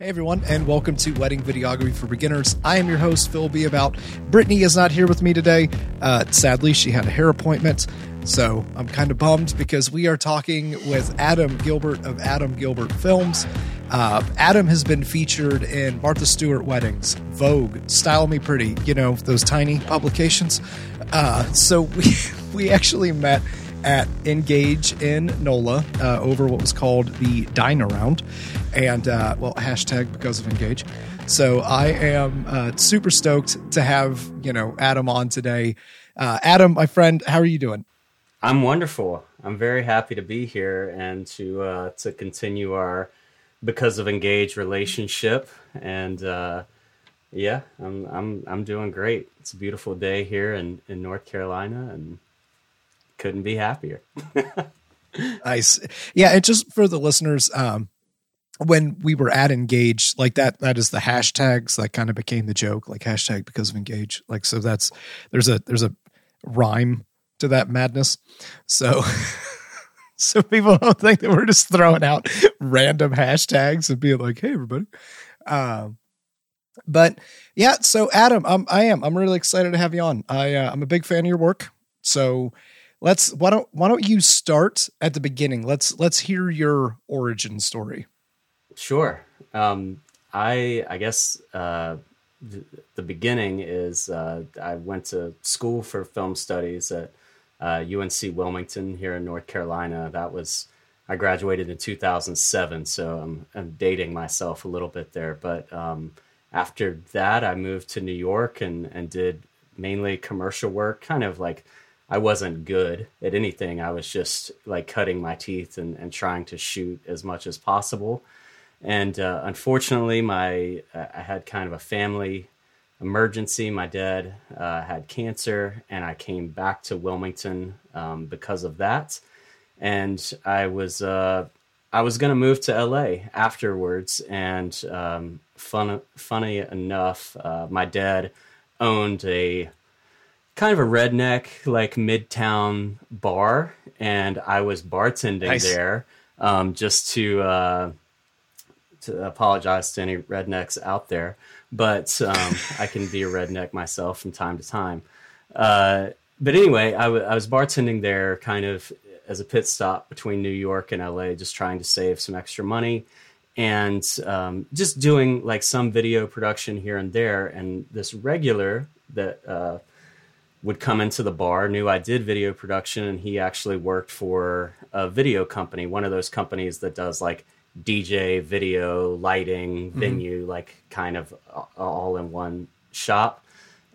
Hey everyone, and welcome to Wedding Videography for Beginners. I am your host, Phil B. About. Brittany is not here with me today. Uh, sadly, she had a hair appointment, so I'm kind of bummed because we are talking with Adam Gilbert of Adam Gilbert Films. Uh, Adam has been featured in Martha Stewart weddings, Vogue, Style Me Pretty, you know, those tiny publications. Uh, so we, we actually met at Engage in NOLA uh, over what was called the Dine Around, and uh, well, hashtag because of Engage. So I am uh, super stoked to have you know Adam on today. Uh, Adam, my friend, how are you doing? I'm wonderful. I'm very happy to be here and to uh, to continue our because of Engage relationship and. Uh, yeah, I'm I'm I'm doing great. It's a beautiful day here in, in North Carolina, and couldn't be happier. nice. Yeah, and just for the listeners, um, when we were at engage like that that is the hashtags that kind of became the joke like hashtag because of engage like so that's there's a there's a rhyme to that madness so so people don't think that we're just throwing out random hashtags and being like hey everybody um but yeah so adam um, i am i'm really excited to have you on i uh, i'm a big fan of your work so let's why don't why don't you start at the beginning? Let's let's hear your origin story. Sure. Um, i i guess uh, the, beginning is uh, i went to school for film studies at uh, unc wilmington here in north carolina. That was i graduated in 2007 so i'm, I'm dating myself a little bit there. But um, after that i moved to new york and and did mainly commercial work kind of like I wasn't good at anything. I was just like cutting my teeth and, and trying to shoot as much as possible. And uh, unfortunately, my I had kind of a family emergency. My dad uh, had cancer, and I came back to Wilmington um, because of that. And I was uh, I was going to move to LA afterwards. And um, fun, funny enough, uh, my dad owned a kind of a redneck like midtown bar and i was bartending nice. there um, just to uh, to apologize to any rednecks out there but um, i can be a redneck myself from time to time uh, but anyway I, w- I was bartending there kind of as a pit stop between new york and la just trying to save some extra money and um, just doing like some video production here and there and this regular that uh, would come into the bar, knew I did video production, and he actually worked for a video company, one of those companies that does like DJ, video, lighting, mm-hmm. venue, like kind of all in one shop.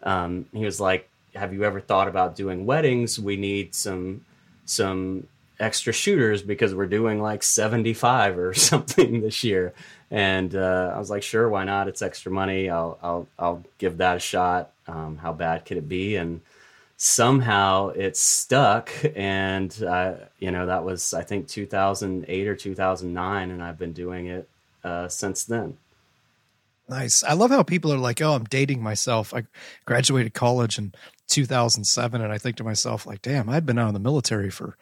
Um, he was like, "Have you ever thought about doing weddings? We need some some extra shooters because we're doing like 75 or something this year." And uh, I was like, "Sure, why not? It's extra money. I'll I'll I'll give that a shot. Um, how bad could it be?" And somehow it stuck and uh, you know that was i think 2008 or 2009 and i've been doing it uh, since then. Nice. I love how people are like oh i'm dating myself. I graduated college in 2007 and i think to myself like damn i'd been out of the military for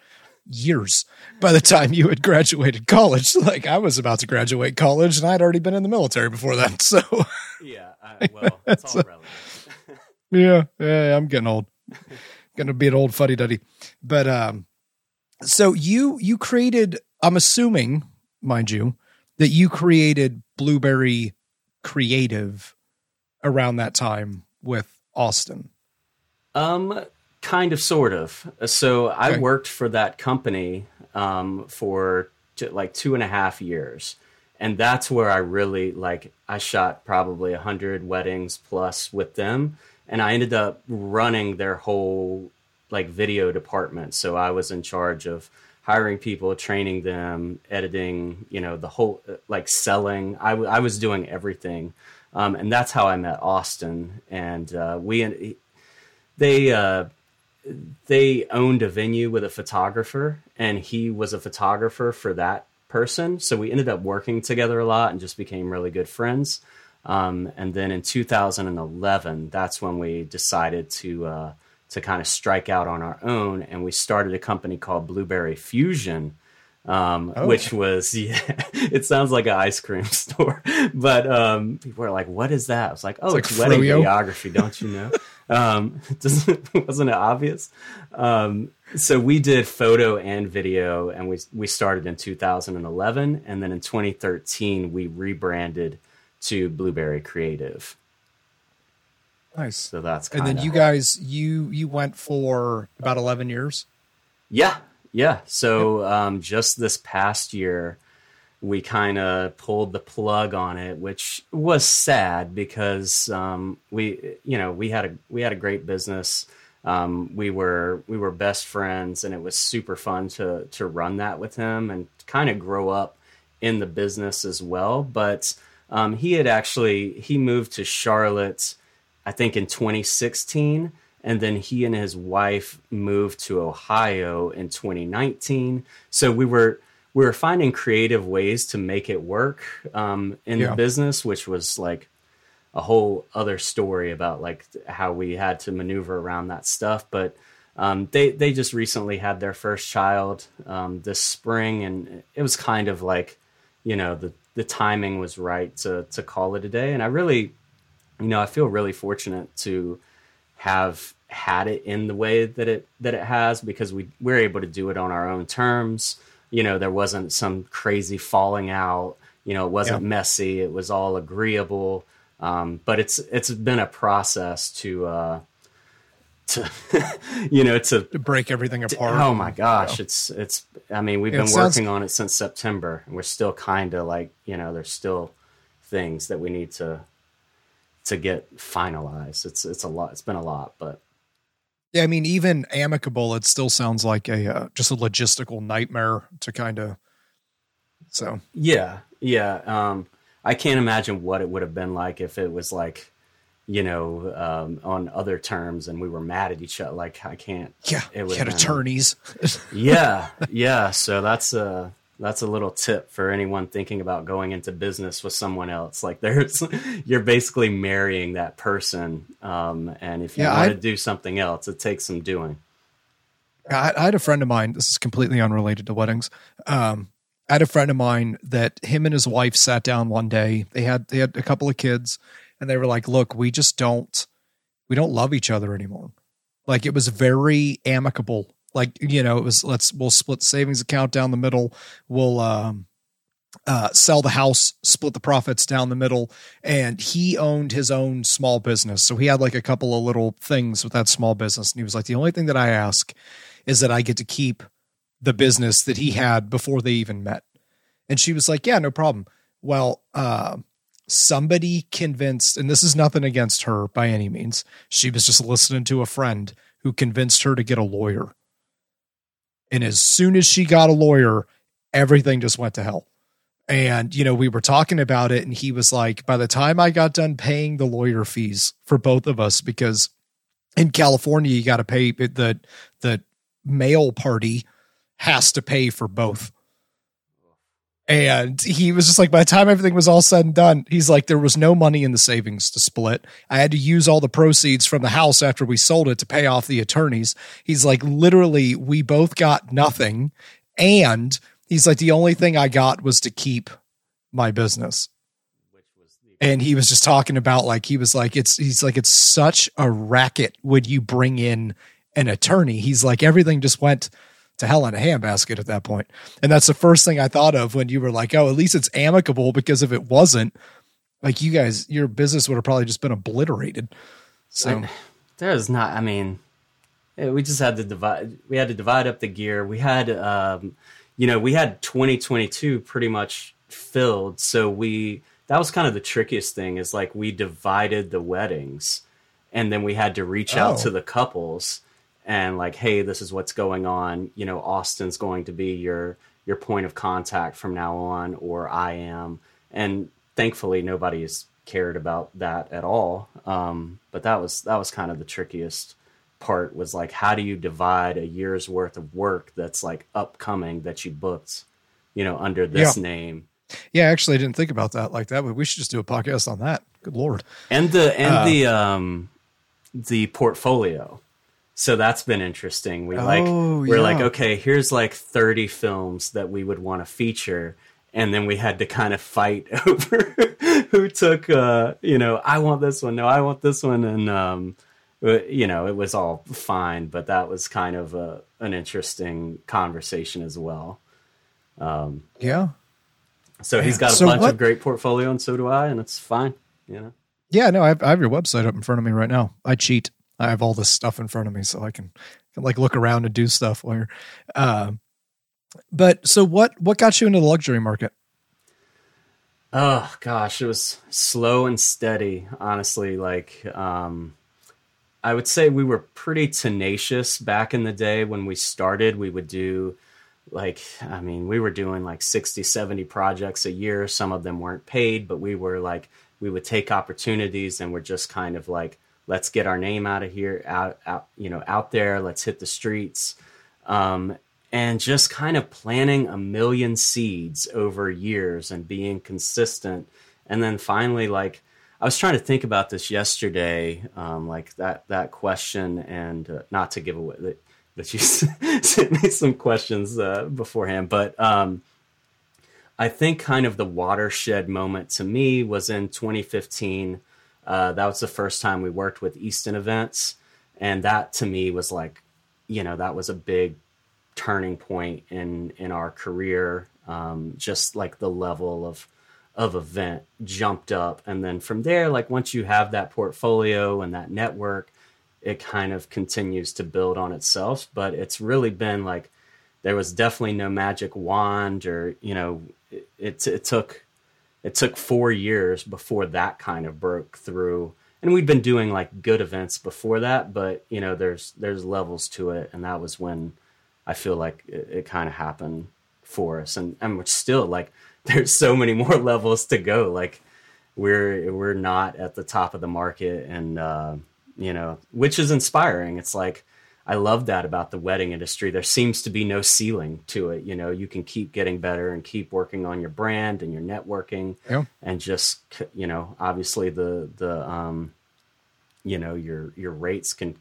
years by the time you had graduated college. Like i was about to graduate college and i'd already been in the military before that so yeah I, well it's all yeah yeah i'm getting old gonna be an old fuddy duddy. But um, so you you created. I'm assuming, mind you, that you created Blueberry Creative around that time with Austin. Um, kind of, sort of. So I okay. worked for that company um, for t- like two and a half years and that's where I really like I shot probably a hundred weddings plus with them and I ended up running their whole like video department. So I was in charge of hiring people, training them, editing, you know, the whole like selling. I, w- I was doing everything, um, and that's how I met Austin. And uh, we they uh, they owned a venue with a photographer, and he was a photographer for that person. So we ended up working together a lot and just became really good friends. Um, and then in 2011, that's when we decided to uh, to kind of strike out on our own, and we started a company called Blueberry Fusion, um, oh. which was yeah, it sounds like an ice cream store, but um, people are like, "What is that?" I was like, "Oh, it's, it's like wedding videography, don't you know?" um, wasn't it obvious? Um, so we did photo and video, and we we started in 2011, and then in 2013 we rebranded to Blueberry Creative. Nice. So that's and then you guys you you went for about 11 years. Yeah, yeah. So um, just this past year, we kind of pulled the plug on it, which was sad because um, we, you know, we had a we had a great business. Um, we were we were best friends, and it was super fun to to run that with him and kind of grow up in the business as well. But um, he had actually he moved to Charlotte, I think in 2016 and then he and his wife moved to Ohio in 2019. So we were we were finding creative ways to make it work um, in yeah. the business, which was like a whole other story about like how we had to maneuver around that stuff. But um, they they just recently had their first child um, this spring, and it was kind of like you know the the timing was right to to call it a day. And I really, you know, I feel really fortunate to have had it in the way that it that it has because we we're able to do it on our own terms. You know, there wasn't some crazy falling out. You know, it wasn't yeah. messy. It was all agreeable. Um, but it's it's been a process to uh, to you know to, to, break everything apart. To, oh my gosh, it's it's. I mean, we've yeah, been working on it since September, and we're still kind of like you know, there's still things that we need to to get finalized. It's it's a lot. It's been a lot, but yeah, I mean, even amicable, it still sounds like a uh, just a logistical nightmare to kind of. So yeah, yeah. Um, I can't imagine what it would have been like if it was like, you know, um, on other terms, and we were mad at each other. Like I can't. Yeah, it would had attorneys. yeah, yeah. So that's uh that's a little tip for anyone thinking about going into business with someone else. Like there's, you're basically marrying that person. Um, and if you yeah, want I, to do something else, it takes some doing. I, I, had a friend of mine. This is completely unrelated to weddings. Um, I had a friend of mine that him and his wife sat down one day. They had they had a couple of kids, and they were like, "Look, we just don't we don't love each other anymore." Like it was very amicable like you know it was let's we'll split savings account down the middle we'll um uh, sell the house, split the profits down the middle. And he owned his own small business. So he had like a couple of little things with that small business. And he was like, the only thing that I ask is that I get to keep the business that he had before they even met. And she was like, yeah, no problem. Well, uh, somebody convinced, and this is nothing against her by any means. She was just listening to a friend who convinced her to get a lawyer. And as soon as she got a lawyer, everything just went to hell. And, you know, we were talking about it, and he was like, by the time I got done paying the lawyer fees for both of us, because in California, you got to pay the, the male party has to pay for both. And he was just like, by the time everything was all said and done, he's like, there was no money in the savings to split. I had to use all the proceeds from the house after we sold it to pay off the attorneys. He's like, literally, we both got nothing. And he's like, the only thing I got was to keep my business. And he was just talking about like, he was like, it's, he's like, it's such a racket when you bring in an attorney. He's like, everything just went to hell in a handbasket at that point. And that's the first thing I thought of when you were like, oh, at least it's amicable because if it wasn't, like you guys, your business would have probably just been obliterated. So there's not, I mean, we just had to divide, we had to divide up the gear. We had, um, you know, we had 2022 pretty much filled. So we, that was kind of the trickiest thing is like we divided the weddings and then we had to reach oh. out to the couples and like hey this is what's going on. You know austin's going to be your your point of contact from now on or i am. And thankfully nobody's cared about that at all. Um, but that was that was kind of the trickiest part was like how do you divide a year's worth of work that's like upcoming that you booked you know under this yeah. name? Yeah actually i didn't think about that like that but we should just do a podcast on that. Good lord. And the and uh, the um the portfolio so that's been interesting. We Oh, like we're yeah. like okay, here's like 30 films that we would want to feature and then we had to kind of fight over who took uh you know, I want this one, no, I want this one and um uh, you know, it was all fine, but that was kind of a an interesting conversation as well. Yeah. So he's got a So bunch what- of great portfolio and so do I and it's fine, you know. Yeah, no, I have, I have your website up in front of me right now. I cheat. I have all this stuff in front of me, so I can, can like look around and do stuff while you're. Uh, but so what? What got you into the luxury market? Oh gosh, it was slow and steady, honestly. Like um I would say we were pretty tenacious back in the day when we started. We would do like I mean, we were doing like 60, 70 projects a year. Some of them weren't paid, but we were like we would take opportunities and we're just kind of like let's get our name out of here out out you know, out there, let's hit the streets. Um and just kind of planting a million seeds over years and being consistent and then finally like i was trying to think about this yesterday um, like that that question and uh, not to give away that, that you sent me some questions uh, beforehand but um, i think kind of the watershed moment to me was in 2015 uh, that was the first time we worked with easton events. And that to me was like you know that was a big turning point in in our career. Um, just like the level of of event jumped up. And then from there like once you have that portfolio and that network it kind of continues to build on itself. But it's really been like there was definitely no magic wand or you know it, it, it took it took four years before that kind of broke through. And we'd been doing like good events before that but you know there's there's levels to it. And that was when i feel like it, it kind of happened for us. And and we're still like there's so many more levels to go. Like we're we're not at the top of the market and uh you know which is inspiring. It's like i love that about the wedding industry. There seems to be no ceiling to it you know? You can keep getting better and keep working on your brand and your networking Yeah. and just you know obviously the the um you know your your rates can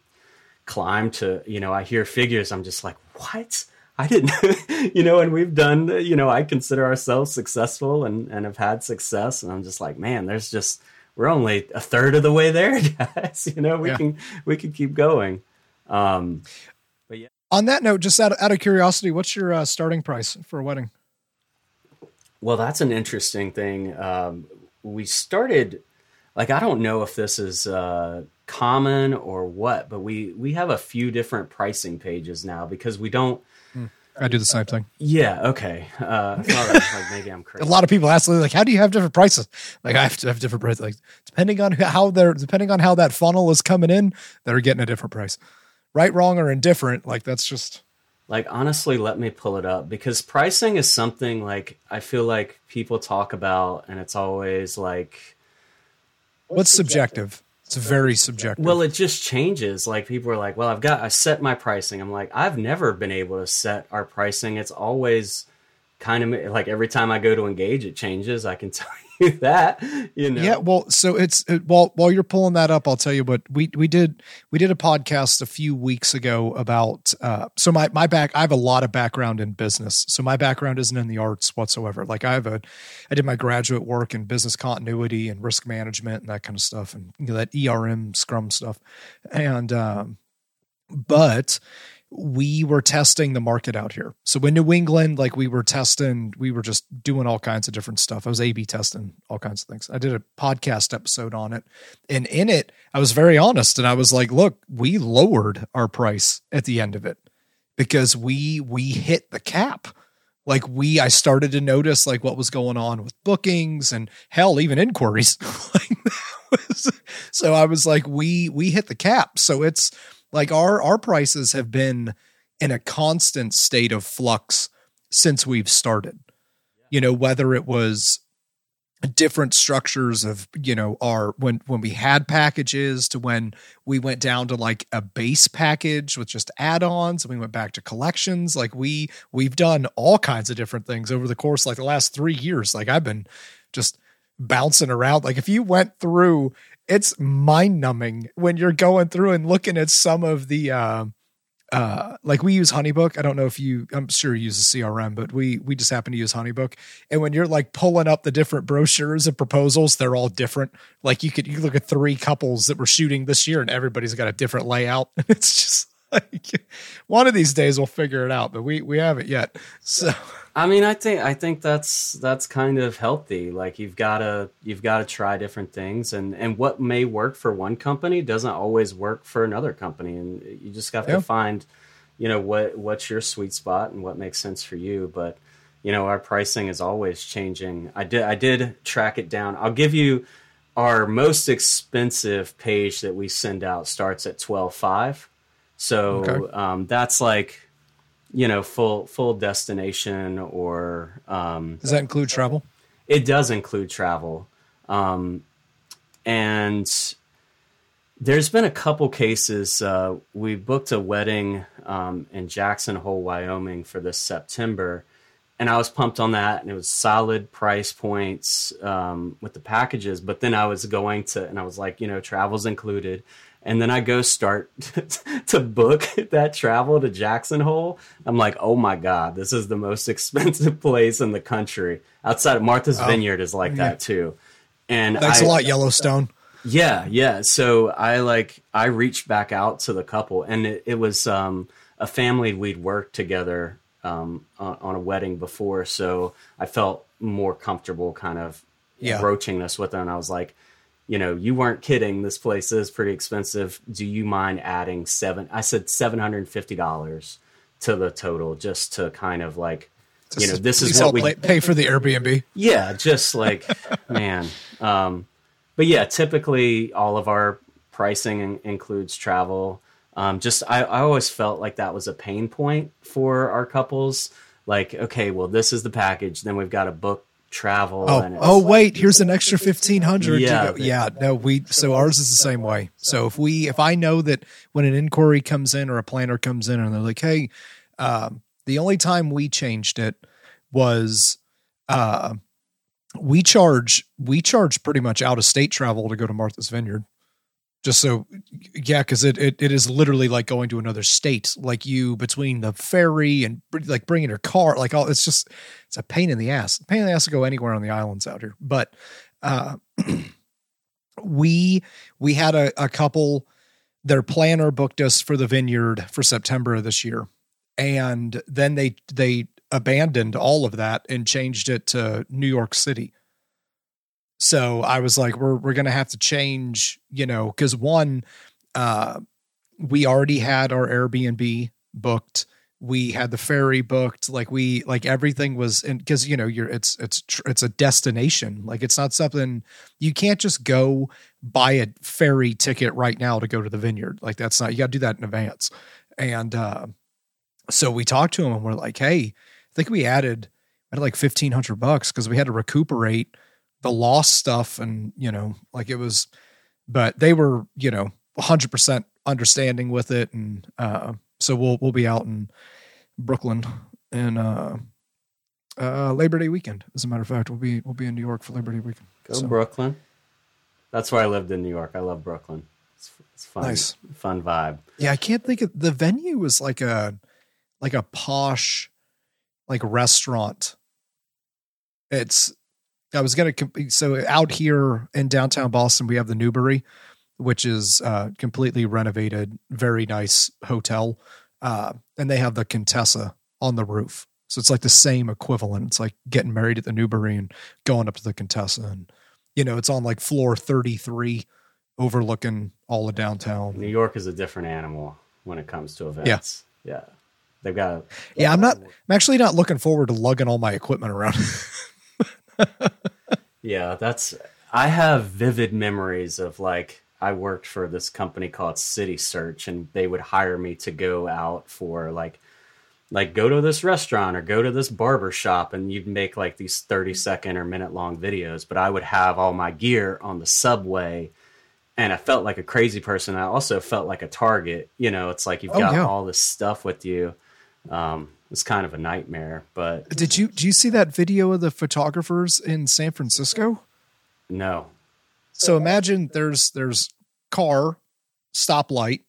climb to you know i hear figures i'm just like what? I didn't you know and we've done you know i consider ourselves successful and and have had success and i'm just like man there's just we're only a third of the way there guys you know? We Yeah. can we can keep going um On that note, just out of, out of curiosity, what's your uh, starting price for a wedding? Well, that's an interesting thing. Um, we started, like, I don't know if this is uh, common or what, but we we have a few different pricing pages now because we don't. I do the same thing. Yeah. Okay. Uh, I thought I was like maybe I'm crazy. A lot of people ask, like, how do you have different prices? Like, I have to have different prices. Like, depending on how they're, depending on how that funnel is coming in, they're getting a different price. Right, wrong, or indifferent. Like, that's just, Like honestly, let me pull it up because pricing is something like I feel like people talk about, and it's always like what's subjective? It's very subjective. Well, it just changes. Like people are like, "Well, I've got I set my pricing." I'm like, "I've never been able to set our pricing. It's always kind of like every time I go to engage, it changes. I can tell you that, you know." Yeah, well, so it's it, while while you're pulling that up, I'll tell you what we we did we did a podcast a few weeks ago about uh so my my back I have a lot of background in business. So my background isn't in the arts whatsoever. Like I have a I did my graduate work in business continuity and risk management and that kind of stuff and you know, that ERM scrum stuff. And um but we were testing the market out here. So in New England, like we were testing, we were just doing all kinds of different stuff. I was A B testing all kinds of things. I did a podcast episode on it. And in it, I was very honest and I was like, look, we lowered our price at the end of it because we we hit the cap. Like we I started to notice like what was going on with bookings and hell, even inquiries. like was, so I was like, we we hit the cap. So it's like our our prices have been in a constant state of flux since we've started. You know whether it was different structures of you know our when when we had packages to when we went down to like a base package with just add-ons and we went back to collections. Like we we've done all kinds of different things over the course like the last 3 years. Like I've been just bouncing around. Like if you went through, it's mind numbing when you're going through and looking at some of the. Uh, uh like we use honeybook. I don't know if you i'm sure you use a crm but we we just happen to use honeybook. And when you're like pulling up the different brochures and proposals they're all different. Like you could you look at three couples that were shooting this year and everybody's got a different layout. And it's just like one of these days we'll figure it out but we we haven't yet. So I mean, I think I think that's that's kind of healthy. Like you've got to you've got to try different things, and and what may work for one company doesn't always work for another company, and you just have yeah. to find, you know, what what's your sweet spot and what makes sense for you. But you know, our pricing is always changing. I did I did track it down. I'll give you our most expensive page that we send out starts at twelve five. So okay. um, that's like you know full full destination or um, does that include travel? It does include travel. Um, and there's been a couple cases uh, we booked a wedding um, in jackson hole wyoming for this september and i was pumped on that and it was solid price points um, with the packages but then i was going to and i was like you know travel's included and then I go start to book that travel to Jackson Hole. I'm like, oh my god, this is the most expensive place in the country. Outside of Martha's oh, Vineyard is like yeah. that too. And thanks I, a lot, Yellowstone. Yeah, yeah. So I like I reached back out to the couple, and it, it was um, a family we'd worked together um, on, on, a wedding before, so I felt more comfortable, kind of yeah. broaching this with them. And I was like, you know, you weren't kidding. This place is pretty expensive. Do you mind adding seven? I said seven hundred and fifty dollars to the total, just to kind of like, you know, this is what we pay for the Airbnb. Yeah, just like, man. Um, but yeah, typically all of our pricing in- includes travel. Um, just I, I always felt like that was a pain point for our couples. Like, okay, well, this is the package. Then we've got to book travel. Oh, oh wait, here's an extra fifteen hundred. Yeah, yeah. No, we so ours is the same way. So if we if I know that when an inquiry comes in or a planner comes in and they're like, hey, um, the only time we changed it was uh, we charge we charge pretty much out of state travel to go to Martha's Vineyard just so yeah because it, it it is literally like going to another state like you between the ferry and like bringing your car like all it's just it's a pain in the ass pain in the ass to go anywhere on the islands out here. But uh we we had a, a couple their planner booked us for the vineyard for september of this year. And then they they abandoned all of that and changed it to new york city so I was like, we're we're gonna have to change, you know, because one, uh, we already had our Airbnb booked. We had the ferry booked. Like we like everything was in because you know you're it's it's it's a destination. Like it's not something you can't just go buy a ferry ticket right now to go to the vineyard. Like that's not you got to do that in advance. And uh, so we talked to him and we're like, hey, I think we added added like fifteen hundred bucks because we had to recuperate the lost stuff and you know like it was but they were you know 100% understanding with it. And uh, so we'll we'll be out in Brooklyn in uh, uh, Labor Day weekend. As a matter of fact we'll be we'll be in New York for Labor Day weekend. Go so. Brooklyn. That's where I lived in New York. I love Brooklyn. It's, it's fun nice. fun vibe. Yeah I can't think of the venue was like a like a posh like restaurant. It's I was going to so out here in downtown Boston we have the Newbury, which is uh, completely renovated, very nice hotel, uh, and they have the Contessa on the roof. So it's like the same equivalent. It's like getting married at the Newbury and going up to the Contessa, and you know it's on like floor thirty three, overlooking all of downtown. New York is a different animal when it comes to events. Yeah, yeah. They've got. A, yeah, I'm not. I'm actually not looking forward to lugging all my equipment around. yeah, that's. I have vivid memories of like I worked for this company called City Search, and they would hire me to go out for like, like go to this restaurant or go to this barber shop, and you'd make like these thirty second or minute long videos. But I would have all my gear on the subway, and I felt like a crazy person. I also felt like a target. You know, it's like you've oh, got yeah. all this stuff with you. Um, it's kind of a nightmare. But did you do you see that video of the photographers in San Francisco? No. So imagine there's there's car stoplight.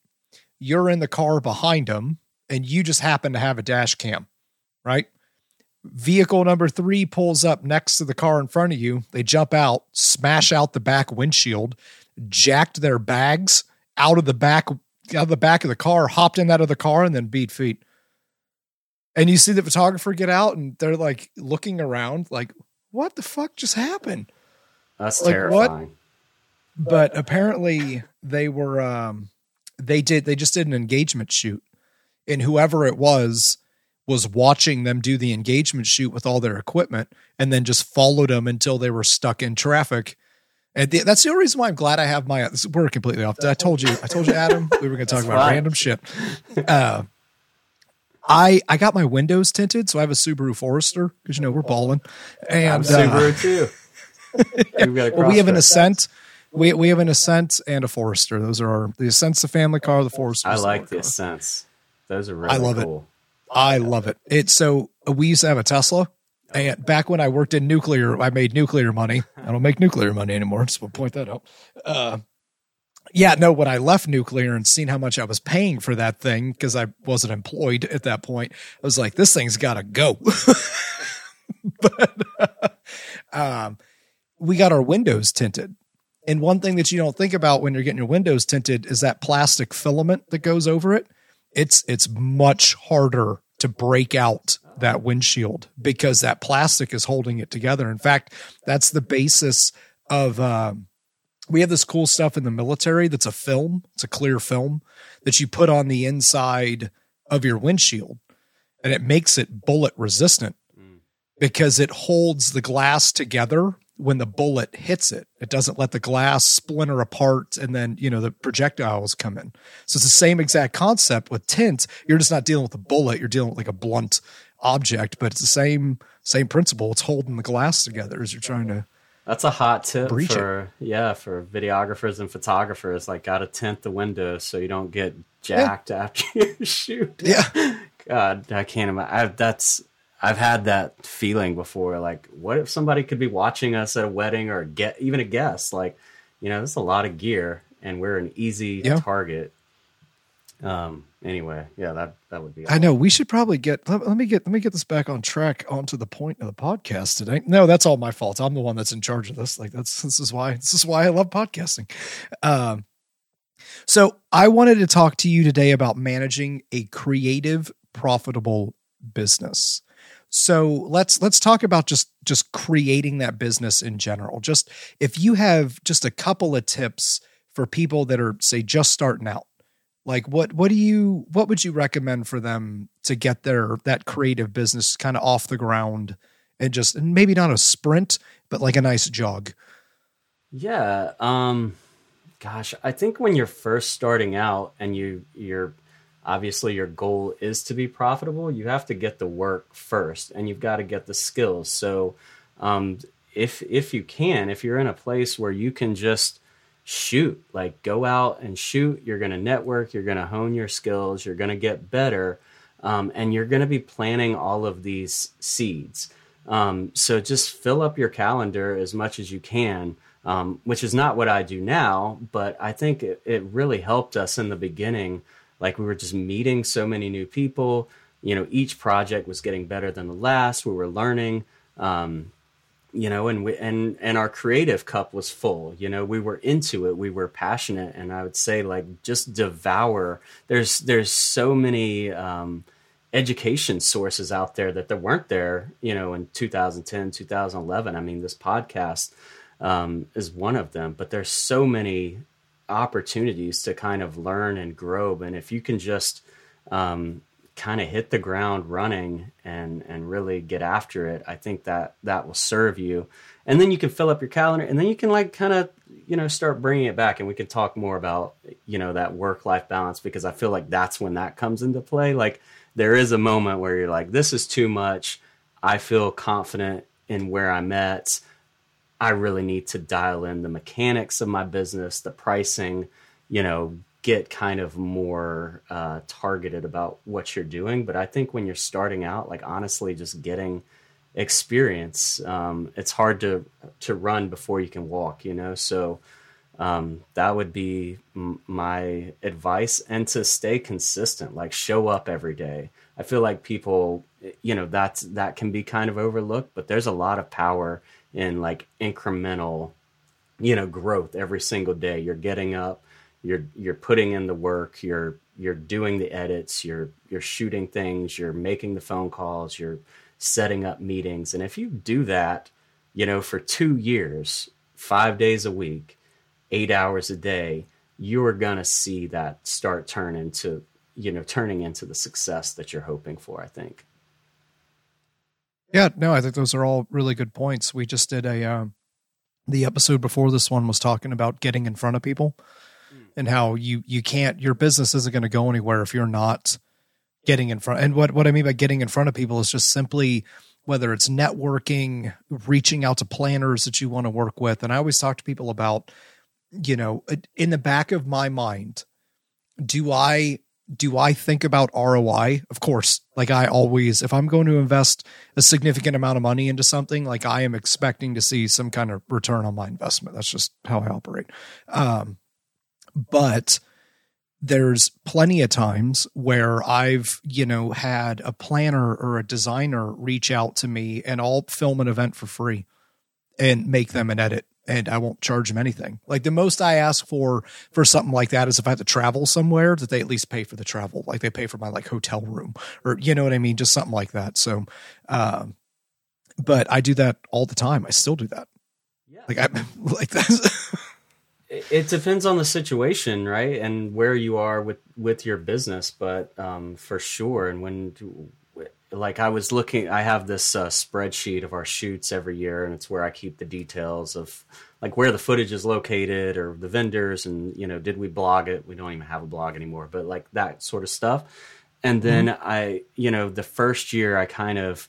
You're in the car behind them, and you just happen to have a dash cam, right? Vehicle number three pulls up next to the car in front of you. They jump out, smash out the back windshield, jacked their bags out of the back out of the back of the car, hopped in out of the car, and then beat feet. And you see the photographer get out, and they're like looking around, like, "What the fuck just happened?" That's Like, what? terrifying. but apparently they were um they did they just did an engagement shoot and whoever it was was watching them do the engagement shoot with all their equipment and then just followed them until they were stuck in traffic and the, that's the only reason why I'm glad I have my we're completely off. I told you, I told you, Adam, we were going to talk about fine. random shit. Uh, I I got my windows tinted, so I have a Subaru Forester because you know we're balling, and uh, Subaru too. We've got a well, we have an Ascent. We we have an Ascent and a Forester. Those are our the Ascent's the family car. The Forester. I like the Ascents. Those are really I love it. cool. I love it. It's so uh, we used to have a Tesla, and back when I worked in nuclear, I made nuclear money. I don't make nuclear money anymore. Just want to point that out. Uh, yeah, no. When I left nuclear and seen how much I was paying for that thing because I wasn't employed at that point, I was like, this thing's got to go. but um, we got our windows tinted. And one thing that you don't think about when you're getting your windows tinted is that plastic filament that goes over it. It's it's much harder to break out that windshield because that plastic is holding it together. In fact, that's the basis of um, we have this cool stuff in the military that's a film, it's a clear film that you put on the inside of your windshield and it makes it bullet resistant mm. because it holds the glass together when the bullet hits it. It doesn't let the glass splinter apart and then, you know, the projectiles come in. So it's the same exact concept with tint. You're just not dealing with a bullet, you're dealing with like a blunt object, but it's the same same principle. It's holding the glass together as you're trying to That's a hot tip Breach it. yeah for videographers and photographers. Like, got to tint the windows so you don't get jacked after you shoot. Yeah. God, I can't imagine. I've, That's I've had that feeling before. Like, what if somebody could be watching us at a wedding or get even a guest? Like, you know, there's a lot of gear, and we're an easy Yeah. target. Um. Anyway, yeah, that that would be. I know we should probably get let, let me get let me get this back on track onto the point of the podcast today. No, that's all my fault. I'm the one that's in charge of this. Like that's this is why this is why I love podcasting. Um so I wanted to talk to you today about managing a creative profitable business. So let's let's talk about just just creating that business in general. Just if you have just a couple of tips for people that are say just starting out like what what do you what would you recommend for them to get their that creative business kind of off the ground and just and maybe not a sprint but like a nice jog Yeah. Um gosh, I think when you're first starting out and you you're obviously your goal is to be profitable, you have to get the work first and you've got to get the skills. So um if if you can, if you're in a place where you can just shoot, like go out and shoot, you're going to network, you're going to hone your skills, you're going to get better. Um, and you're going to be planting all of these seeds. Um, so just fill up your calendar as much as you can, um, which is not what I do now, but I think it, it really helped us in the beginning. Like we were just meeting so many new people. You know, each project was getting better than the last. We were learning. Um, you know, and we, and and our creative cup was full. You know, we were into it. We were passionate, and I would say like just devour. There's there's so many um, education sources out there that there weren't there. You know, in 2010, 2011. I mean, this podcast um, is one of them, but there's so many opportunities to kind of learn and grow. And if you can just um, kind of hit the ground running and and really get after it, I think that that will serve you. And then you can fill up your calendar, and then you can like kind of you know start bringing it back, and we can talk more about you know that work life balance because I feel like that's when that comes into play. Like there is a moment where you're like, this is too much. I feel confident in where I'm at. I really need to dial in the mechanics of my business, the pricing, you know, get kind of more uh, targeted about what you're doing. But I think when you're starting out, like honestly, just getting experience. Um, it's hard to to run before you can walk, you know. So um, that would be m- my advice, and to stay consistent, like show up every day. I feel like people, you know, that's that can be kind of overlooked, but there's a lot of power in like incremental, you know, growth every single day. You're getting up, you're you're putting in the work, you're you're doing the edits, you're you're shooting things, you're making the phone calls, you're setting up meetings. And if you do that, you know, for 2 years, 5 days a week, 8 hours a day, you are going to see that start turning to, you know, turning into the success that you're hoping for, I think. Yeah, no, I think those are all really good points. We just did a um, the episode before this one was talking about getting in front of people. And how you you can't your business isn't going to go anywhere if you're not getting in front. And what what I mean by getting in front of people is just simply whether it's networking, reaching out to planners that you want to work with. And I always talk to people about, you know, in the back of my mind, do I do I think about ROI? Of course, like I always, if I'm going to invest a significant amount of money into something, like I am expecting to see some kind of return on my investment. That's just how I operate. Um, but there's plenty of times where I've, you know, had a planner or a designer reach out to me and I'll film an event for free and make them an edit and I won't charge them anything. Like the most I ask for for something like that is if I have to travel somewhere, that they at least pay for the travel, like they pay for my like hotel room or you know what I mean, just something like that. So, um, but I do that all the time. I still do that. Yeah, like I like that. It depends on the situation, right, and where you are with with your business, but um, for sure, and when like I was looking, I have this uh, spreadsheet of our shoots every year, and it's where I keep the details of like where the footage is located or the vendors, and you know, did we blog it? We don't even have a blog anymore, but like that sort of stuff. And then mm-hmm. I, you know, the first year I kind of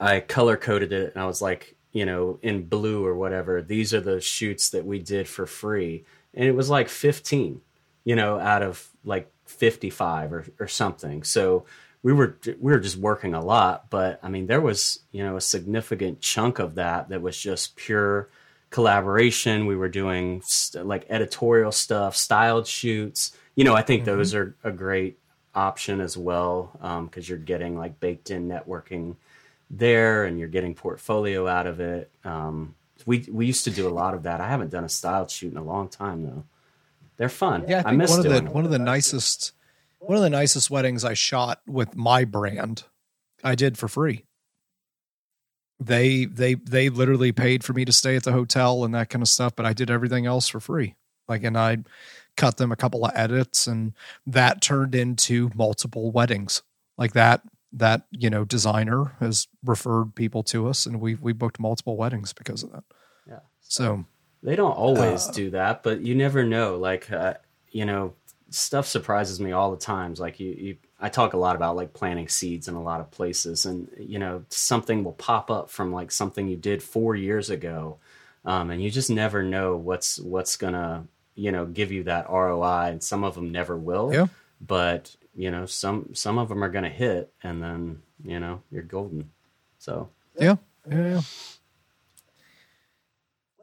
I color coded it, and I was like, you know, in blue or whatever. These are the shoots that we did for free, and it was like fifteen, you know, out of like fifty five or or something. So we were we were just working a lot, but I mean there was you know a significant chunk of that that was just pure collaboration. We were doing st- like editorial stuff, styled shoots. You know, I think mm-hmm. those are a great option as well because um, you're getting like baked in networking there, and you're getting portfolio out of it. Um, we we used to do a lot of that. I haven't done a styled shoot in a long time though. They're fun. Yeah, I, I miss one of the one of the nicest one of the nicest weddings I shot with my brand, I did for free. They they they literally paid for me to stay at the hotel and that kind of stuff, but I did everything else for free. Like and I cut them a couple of edits and that turned into multiple weddings. Like that that, you know, designer has referred people to us and we we booked multiple weddings because of that. Yeah. So they don't always uh, do that, but you never know. Like, uh, you know, stuff surprises me all the times. Like you, you, I talk a lot about like planting seeds in a lot of places, and you know something will pop up from like something you did four years ago, um, and you just never know what's what's gonna you know give you that ROI, and some of them never will. Yeah. But you know some some of them are gonna hit, and then you know you're golden. So yeah, yeah. yeah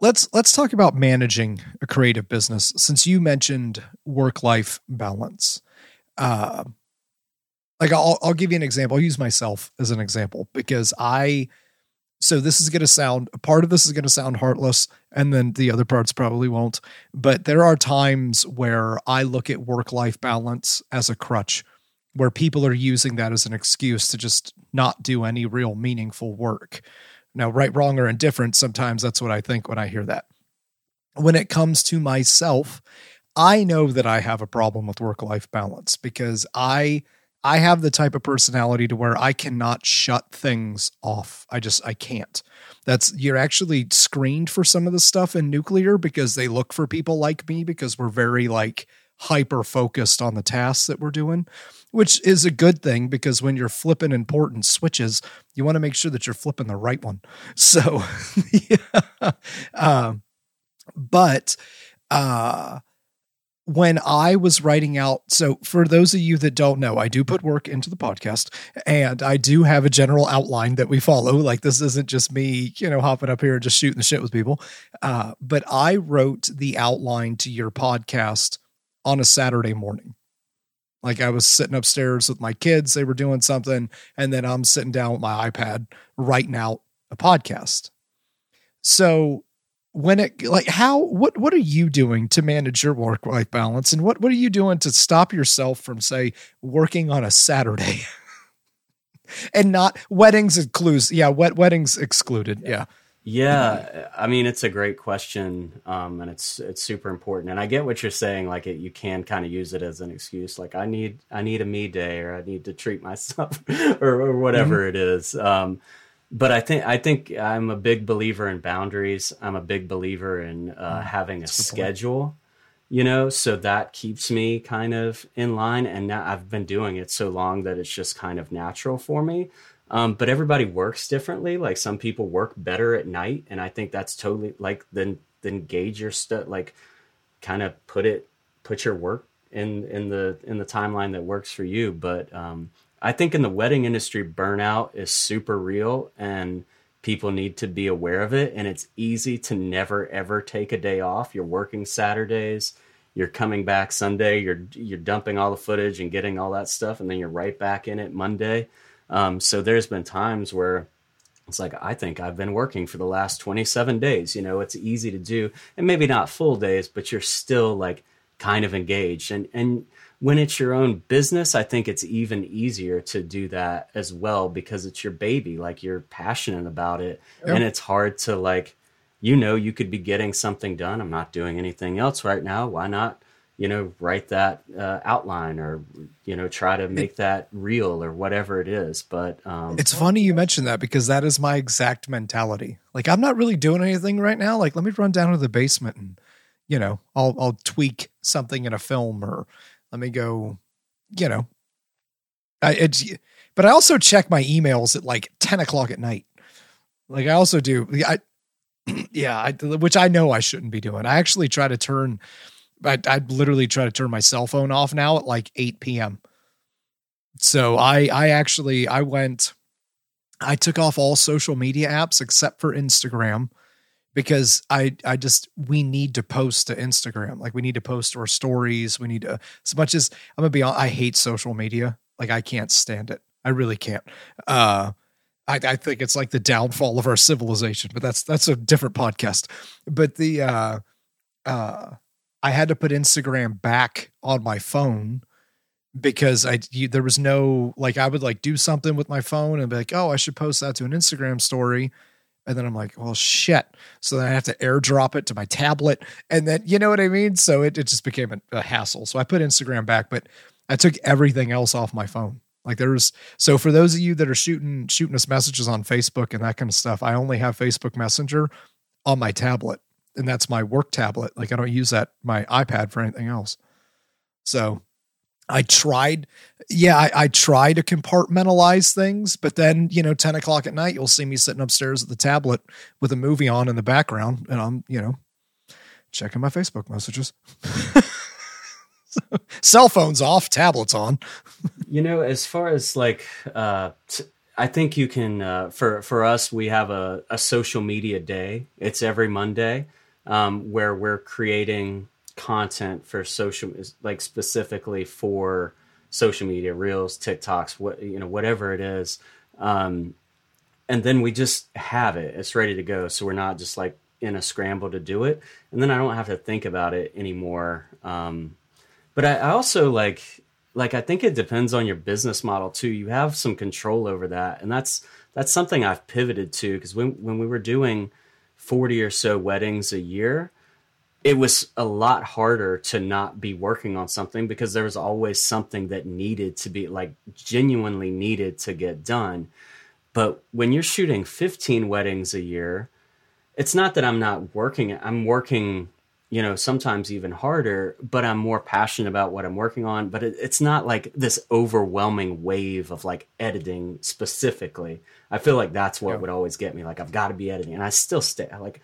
let's let's talk about managing a creative business since you mentioned work life balance uh, like I'll, I'll give you an example i'll use myself as an example because i so this is going to sound part of this is going to sound heartless and then the other parts probably won't but there are times where i look at work life balance as a crutch where people are using that as an excuse to just not do any real meaningful work now, right, wrong, or indifferent, sometimes that's what I think when I hear that. When it comes to myself, I know that I have a problem with work life balance because I I have the type of personality to where I cannot shut things off. I just I can't. That's you're actually screened for some of the stuff in nuclear because they look for people like me because we're very like hyper focused on the tasks that we're doing which is a good thing because when you're flipping important switches, you want to make sure that you're flipping the right one. So, yeah. Um, but uh, when I was writing out, so for those of you that don't know, I do put work into the podcast and I do have a general outline that we follow. Like this isn't just me, you know, hopping up here and just shooting the shit with people. Uh, but I wrote the outline to your podcast on a Saturday morning. Like I was sitting upstairs with my kids, they were doing something, and then I'm sitting down with my iPad writing out a podcast. So when it like how what what are you doing to manage your work life balance? And what what are you doing to stop yourself from say working on a saturday? And not weddings includes yeah wet weddings excluded yeah. Yeah i mean it's a great question um, and it's it's super important and i get what you're saying like it, you can kind of use it as an excuse like i need i need a me day or i need to treat myself or, or whatever mm-hmm. it is um, but I think I think I'm a big believer in boundaries. I'm a big believer in uh, mm, having a schedule, you know, so that keeps me kind of in line. And now I've been doing it so long that it's just kind of natural for me. Um, but everybody works differently. Like some people work better at night, and I think that's totally like then then gauge your stuff. Like kind of put it put your work in in the in the timeline that works for you. But um, I think in the wedding industry, burnout is super real and people need to be aware of it. And it's easy to never ever take a day off. You're working Saturdays, you're coming back Sunday, you're you're dumping all the footage and getting all that stuff, and then you're right back in it Monday. Um, so there's been times where it's like I think I've been working for the last 27 days. You know, it's easy to do, and maybe not full days, but you're still like kind of engaged. And and when it's your own business, I think it's even easier to do that as well because it's your baby. Like you're passionate about it, yep. and it's hard to like, you know, you could be getting something done. I'm not doing anything else right now. Why not? You know, write that uh, outline or you know, try to make that real or whatever it is. But um, it's funny you mentioned that because that is my exact mentality. Like I'm not really doing anything right now. Like let me run down to the basement and you know, I'll I'll tweak something in a film or let me go, you know, I, it's, but I also check my emails at like 10 o'clock at night. Like I also do. I, yeah, I, which I know I shouldn't be doing. I actually try to turn, I, I literally try to turn my cell phone off now at like 8 p.m. So I, I actually, I went, I took off all social media apps except for Instagram because I I just we need to post to Instagram. Like we need to post our stories. We need to as much as I'm gonna be I hate social media. Like I can't stand it. I really can't. Uh I, I think it's like the downfall of our civilization, but that's that's a different podcast. But the uh uh I had to put Instagram back on my phone because I you, there was no like I would like do something with my phone and be like, oh, I should post that to an Instagram story and then I'm like, well, shit. So then I have to airdrop it to my tablet. And then, you know what I mean? So it, it just became a, a hassle. So I put Instagram back, but I took everything else off my phone. Like there's so for those of you that are shooting shooting us messages on Facebook and that kind of stuff, I only have Facebook Messenger on my tablet, and that's my work tablet. Like I don't use that my iPad for anything else. So I tried, yeah, I, I try to compartmentalize things, but then, you know, 10 o'clock at night, you'll see me sitting upstairs at the tablet with a movie on in the background, and I'm, you know, checking my Facebook messages. Cell phones off, tablets on. you know, as far as like, uh, t- I think you can, uh, for, for us, we have a, a social media day. It's every Monday um, where we're creating content for social like specifically for social media reels tiktoks what you know whatever it is um and then we just have it. It's ready to go. So we're not just like in a scramble to do it. And then i don't have to think about it anymore um but i, also like like i think it depends on your business model too. You have some control over that. And that's that's something i've pivoted to because when when we were doing 40 or so weddings a year it was a lot harder to not be working on something because there was always something that needed to be like genuinely needed to get done. But when you're shooting 15 weddings a year, it's not that I'm not working, I'm working, you know, sometimes even harder, but I'm more passionate about what I'm working on. But it, it's not like this overwhelming wave of like editing specifically. I feel like that's what yeah. would always get me. Like, I've got to be editing. And I still stay, like,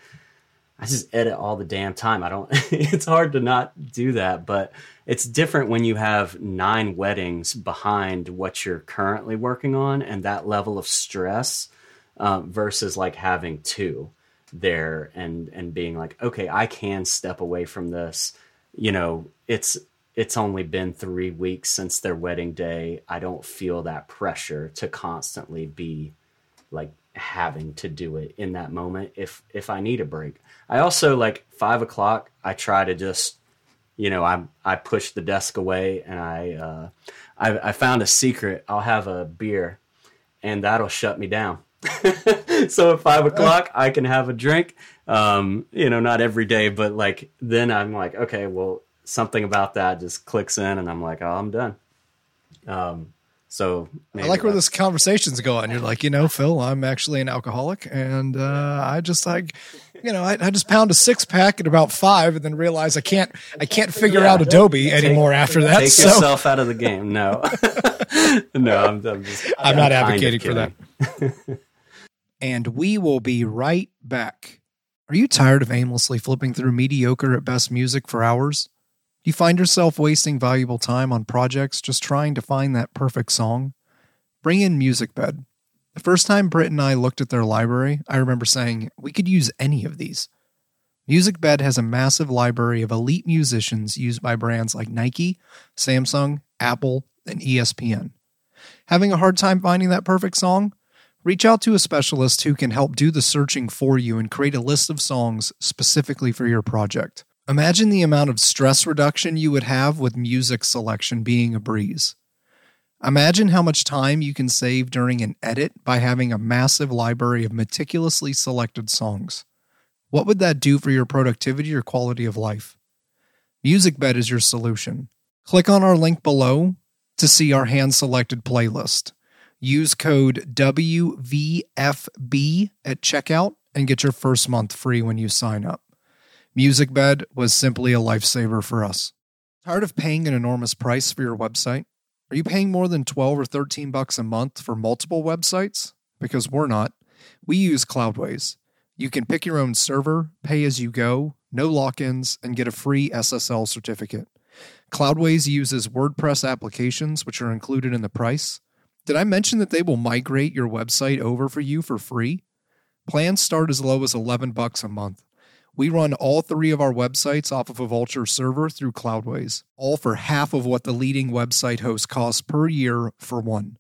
I just edit all the damn time. I don't, it's hard to not do that, but it's different when you have nine weddings behind what you're currently working on and that level of stress um, versus like having two there and, and being like, okay, I can step away from this. You know, it's, it's only been three weeks since their wedding day. I don't feel that pressure to constantly be like having to do it in that moment if if I need a break. I also like five o'clock. I try to just, you know, I I push the desk away and I uh, I, I found a secret. I'll have a beer, and that'll shut me down. so at five o'clock, I can have a drink. Um, you know, not every day, but like then I'm like, okay, well, something about that just clicks in, and I'm like, oh, I'm done. Um, so I like where this conversation's going. You're like, you know, Phil, I'm actually an alcoholic, and uh, I just like, you know, I, I, just pound a six pack at about five, and then realize I can't, I can't figure yeah, out Adobe take, anymore after that. Take so. yourself out of the game. No, no, I'm, I'm, just, I'm, I'm not advocating for that. and we will be right back. Are you tired of aimlessly flipping through mediocre at best music for hours? Do you find yourself wasting valuable time on projects just trying to find that perfect song? Bring in MusicBed. The first time Britt and I looked at their library, I remember saying, we could use any of these. MusicBed has a massive library of elite musicians used by brands like Nike, Samsung, Apple, and ESPN. Having a hard time finding that perfect song? Reach out to a specialist who can help do the searching for you and create a list of songs specifically for your project. Imagine the amount of stress reduction you would have with music selection being a breeze. Imagine how much time you can save during an edit by having a massive library of meticulously selected songs. What would that do for your productivity or quality of life? MusicBed is your solution. Click on our link below to see our hand selected playlist. Use code WVFB at checkout and get your first month free when you sign up. MusicBed was simply a lifesaver for us. Tired of paying an enormous price for your website? Are you paying more than 12 or 13 bucks a month for multiple websites? Because we're not. We use Cloudways. You can pick your own server, pay as you go, no lock-ins, and get a free SSL certificate. Cloudways uses WordPress applications which are included in the price. Did I mention that they will migrate your website over for you for free? Plans start as low as 11 bucks a month. We run all three of our websites off of a Vultr server through Cloudways, all for half of what the leading website host costs per year for one.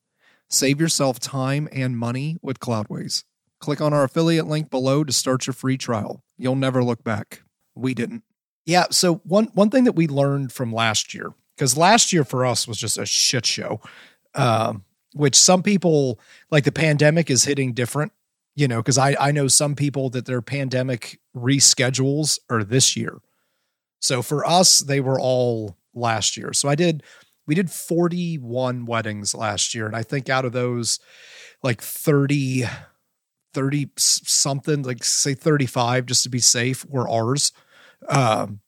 Save yourself time and money with Cloudways. Click on our affiliate link below to start your free trial. You'll never look back. We didn't. Yeah, so one one thing that we learned from last year, because last year for us was just a shit show, uh, which some people like the pandemic is hitting different you know, because I, I know some people that their pandemic reschedules are this year. So for us, they were all last year. So I did, we did 41 weddings last year. And I think out of those, like 30, 30 something, like say 35, just to be safe, were ours. Um,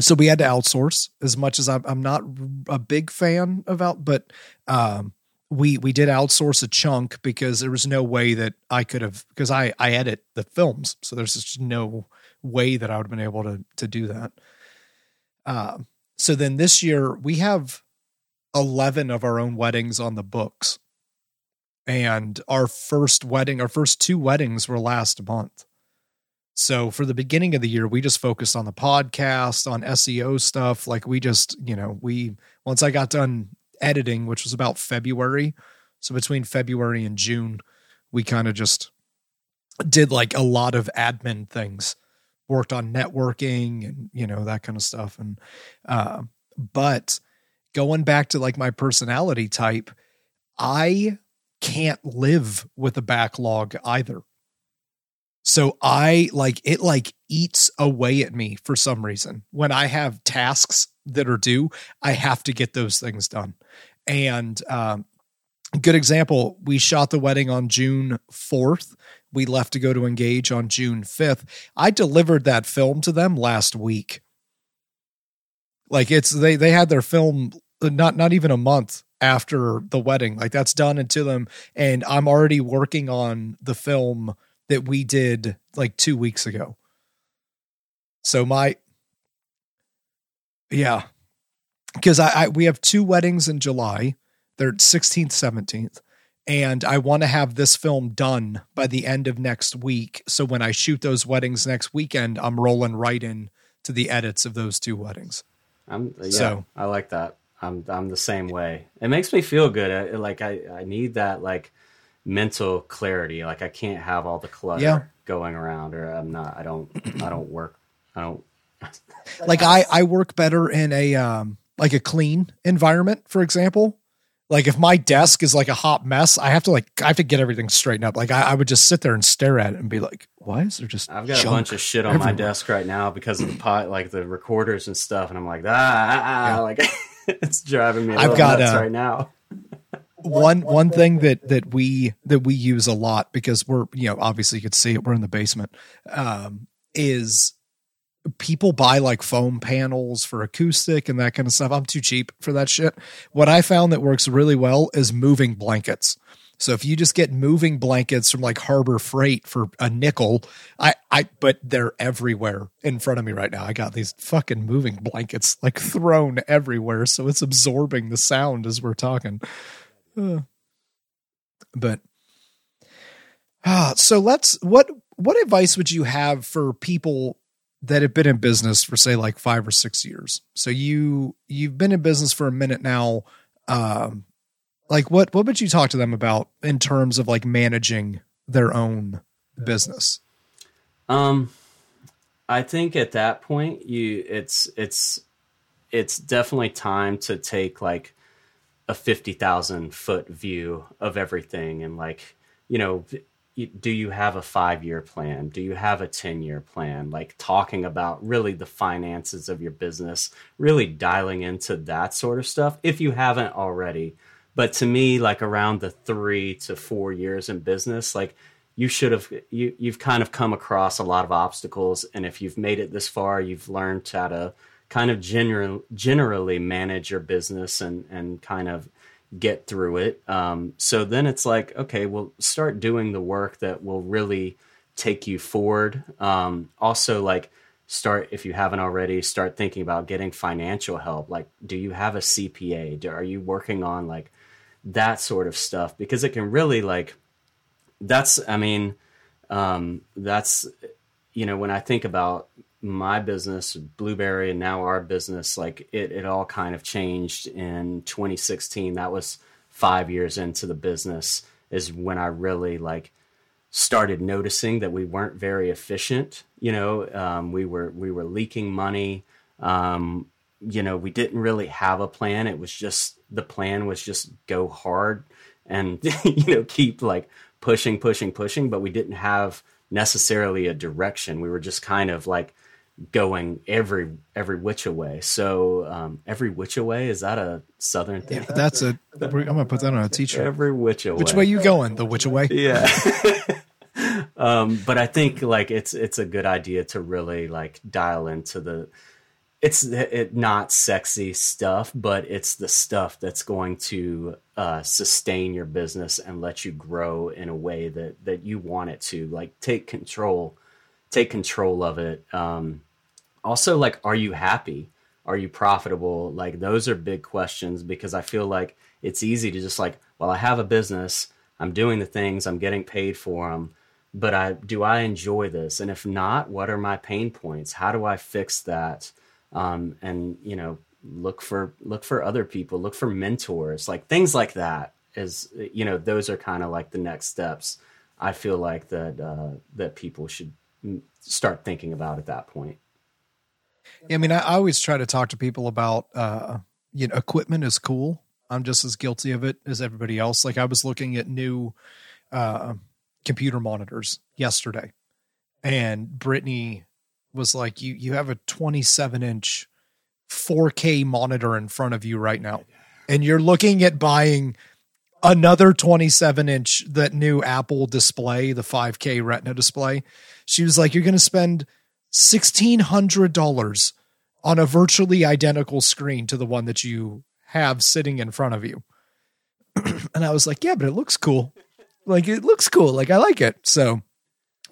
so we had to outsource as much as I'm, I'm not a big fan of out, but um, we we did outsource a chunk because there was no way that I could have because I I edit the films, so there's just no way that I would have been able to to do that. Uh, so then this year we have eleven of our own weddings on the books, and our first wedding, our first two weddings were last month. So for the beginning of the year, we just focused on the podcast, on SEO stuff. Like we just, you know, we once I got done editing, which was about February. So between February and June, we kind of just did like a lot of admin things, worked on networking and you know that kind of stuff. And uh, but going back to like my personality type, I can't live with a backlog either. So I like it like eats away at me for some reason. When I have tasks that are due, I have to get those things done. And um, good example, we shot the wedding on June 4th. We left to go to engage on June 5th. I delivered that film to them last week. Like it's they they had their film uh, not not even a month after the wedding. Like that's done into them and I'm already working on the film that we did like 2 weeks ago. So my, yeah, because I, I we have two weddings in July. They're 16th, 17th. And I want to have this film done by the end of next week. So when I shoot those weddings next weekend, I'm rolling right in to the edits of those two weddings. I'm yeah, so, I like that. I'm I'm the same way. It makes me feel good. I, like I I need that like mental clarity. Like I can't have all the clutter yeah. going around, or I'm not. I don't. I don't work. I don't. like I I work better in a um like a clean environment, for example. Like if my desk is like a hot mess, I have to like I have to get everything straightened up. Like I, I would just sit there and stare at it and be like, "Why is there just?" I've got a bunch of shit on everywhere. my desk right now because of the pot, like the recorders and stuff, and I'm like, ah, ah, ah yeah. like it's driving me. I've got nuts uh, right now. one one thing that that we that we use a lot because we're you know obviously you could see it we're in the basement um, is people buy like foam panels for acoustic and that kind of stuff. I'm too cheap for that shit. What I found that works really well is moving blankets. So if you just get moving blankets from like Harbor Freight for a nickel, I I but they're everywhere in front of me right now. I got these fucking moving blankets like thrown everywhere, so it's absorbing the sound as we're talking. Uh, but uh, so let's what what advice would you have for people that have been in business for say like five or six years. So you you've been in business for a minute now. Um, like what what would you talk to them about in terms of like managing their own business? Um, I think at that point you it's it's it's definitely time to take like a fifty thousand foot view of everything and like you know do you have a five year plan? Do you have a 10 year plan? Like talking about really the finances of your business, really dialing into that sort of stuff if you haven't already. But to me, like around the three to four years in business, like you should have, you, you've kind of come across a lot of obstacles. And if you've made it this far, you've learned how to kind of general, generally manage your business and, and kind of get through it. Um, so then it's like, okay, well, start doing the work that will really take you forward. Um, also, like, start if you haven't already, start thinking about getting financial help. Like, do you have a CPA? Do, are you working on like that sort of stuff? Because it can really like, that's, I mean, um, that's, you know, when I think about my business, Blueberry, and now our business, like it, it all kind of changed in 2016. That was five years into the business, is when I really like started noticing that we weren't very efficient. You know, um, we were we were leaking money. Um, you know, we didn't really have a plan. It was just the plan was just go hard and you know keep like pushing, pushing, pushing. But we didn't have necessarily a direction. We were just kind of like going every every which way. So um, every which way is that a southern thing? Yeah, that's a. I'm gonna put that on a t-shirt. Every which way. Which way you going? The which way? Yeah. um, but I think like it's it's a good idea to really like dial into the. It's it, not sexy stuff, but it's the stuff that's going to uh, sustain your business and let you grow in a way that that you want it to. Like take control take control of it. Um, also, like, are you happy? Are you profitable? Like, those are big questions because I feel like it's easy to just like, well, I have a business, I'm doing the things, I'm getting paid for them, but I do I enjoy this? And if not, what are my pain points? How do I fix that? Um, and you know, look for look for other people, look for mentors, like things like that. Is you know, those are kind of like the next steps. I feel like that uh, that people should start thinking about at that point. yeah, I mean, I always try to talk to people about, uh, you know, equipment is cool. I'm just as guilty of it as everybody else. Like I was looking at new uh, computer monitors yesterday, and Brittany was like, "You you have a 27 inch 4K monitor in front of you right now, and you're looking at buying another 27 inch that new Apple display, the 5K Retina display." She was like, You're going to spend $1,600 on a virtually identical screen to the one that you have sitting in front of you. and I was like, Yeah, but it looks cool. Like, it looks cool. Like, I like it. So,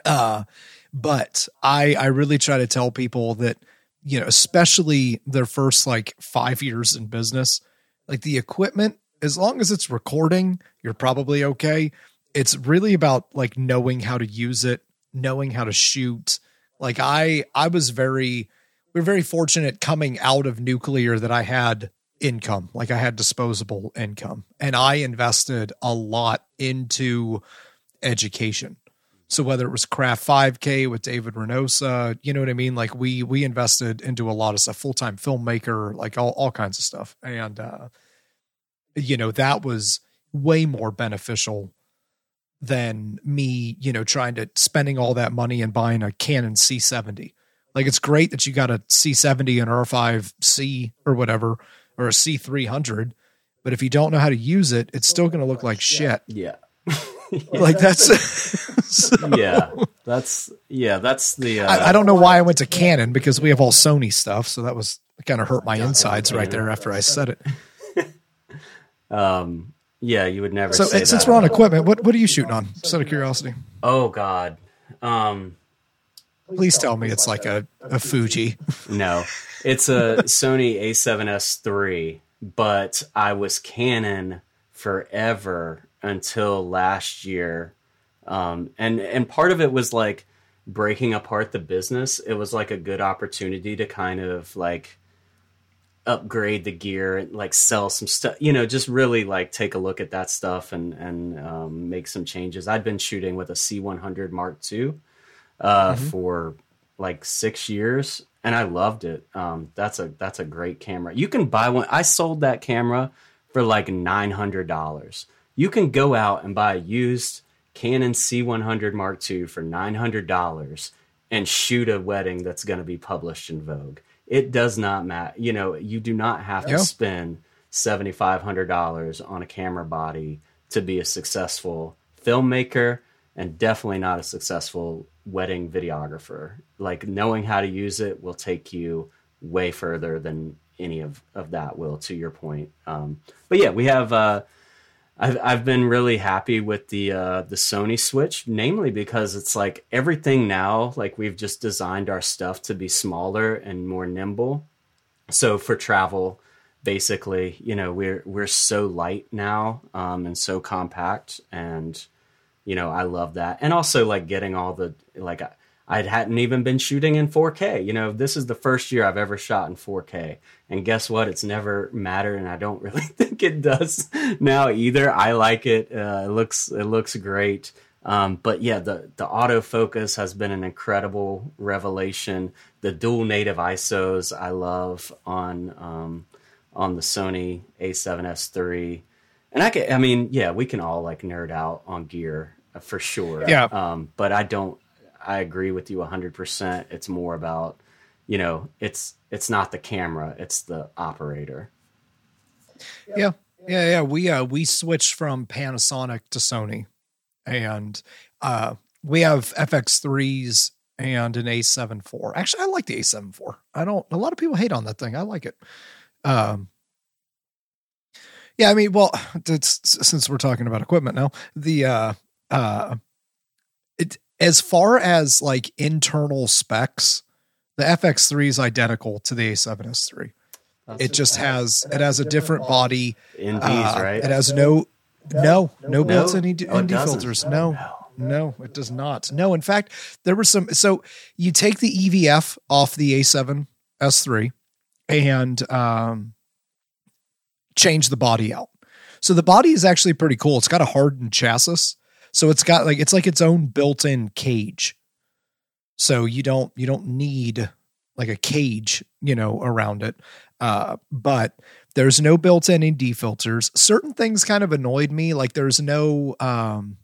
uh, But I I really try to tell people that you know, especially their first like five years in business, like the equipment, as long as it's recording, you're probably okay. It's really about like knowing how to use it, knowing how to shoot. Like I I was very we are very fortunate coming out of nuclear that I had income, like I had disposable income, and I invested a lot into education. So whether it was Craft 5K with David Renosa, you know what I mean? Like we we invested into a lot of stuff, full time filmmaker, like all all kinds of stuff, and uh, you know that was way more beneficial than me, you know, trying to spending all that money and buying a Canon C70. Like it's great that you got a C70 and R5C or whatever, or a C300, but if you don't know how to use it, it's still going to look like shit. Yeah. Like that's so, yeah, that's yeah, that's the. Uh, I, I, don't know why I went to Canon because we have all Sony stuff, so that was kind of hurt my insides right there after I said it. um. Yeah, you would never. So since we're on equipment, what what are you shooting on? Just out of curiosity. Oh God. Um. Please tell me it's like a, a Fuji. No, it's a Sony A7S III, but I was Canon forever until last year. Um, and and part of it was like breaking apart the business. It was like a good opportunity to kind of like upgrade the gear and like sell some stuff you know just really like take a look at that stuff and and um, make some changes i'd been shooting with a c100 mark ii uh, mm-hmm. for like six years and i loved it um, that's a that's a great camera you can buy one i sold that camera for like $900 you can go out and buy a used Canon C100 Mark II for $900 and shoot a wedding that's going to be published in Vogue. It does not matter. You know, you do not have to spend $7,500 on a camera body to be a successful filmmaker and definitely not a successful wedding videographer. Like knowing how to use it will take you way further than any of, of that will, to your point. Um, but yeah, we have, uh, I've I've been really happy with the uh, the Sony Switch, namely because it's like everything now, like we've just designed our stuff to be smaller and more nimble. So for travel, basically, you know, we're we're so light now um, and so compact, and you know, I love that. And also like getting all the like I hadn't even been shooting in 4K. You know, this is the first year I've ever shot in 4K. And guess what? It's never mattered, and I don't really think it does now either. I like it. Uh, it looks it looks great. Um, but yeah, the the autofocus has been an incredible revelation. The dual native ISOs I love on um, on the Sony A7S III, and I can, I mean, yeah, we can all like nerd out on gear uh, for sure. Yeah. Um, but I don't I agree with you 100%. It's more about, you know, it's it's not the camera, it's the operator. Yeah. Yeah, yeah, we uh we switched from Panasonic to Sony and uh we have FX3s and an A7 IV. Actually, I like the A7 IV. I don't a lot of people hate on that thing. I like it. Um yeah, I mean, well, since we're talking about equipment now, the uh uh as far as like internal specs, the FX3 is identical to the A7S3. it just has it has a different body. NDs, uh, right? It has no no no, built-in ND, oh, ND filters. No, no, it does not. No, in fact, there were some. So you take the EVF off the A7 S3 and um, change the body out. So the body is actually pretty cool. It's got a hardened chassis, so it's got like it's like its own built-in cage. So you don't you don't need like a cage, you know, around it. Uh, but there's no built-in ND filters. Certain things kind of annoyed me, like there's no um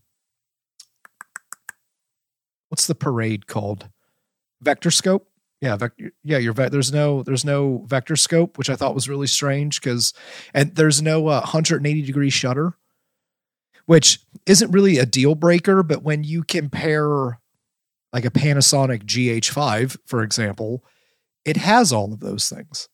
what's the parade called? Vector scope? Yeah, vector, yeah, your ve- there's no there's no vector scope, which I thought was really strange because and there's no uh, 180 degree shutter which isn't really a deal breaker, but when you compare like a Panasonic GH5, for example, it has all of those things.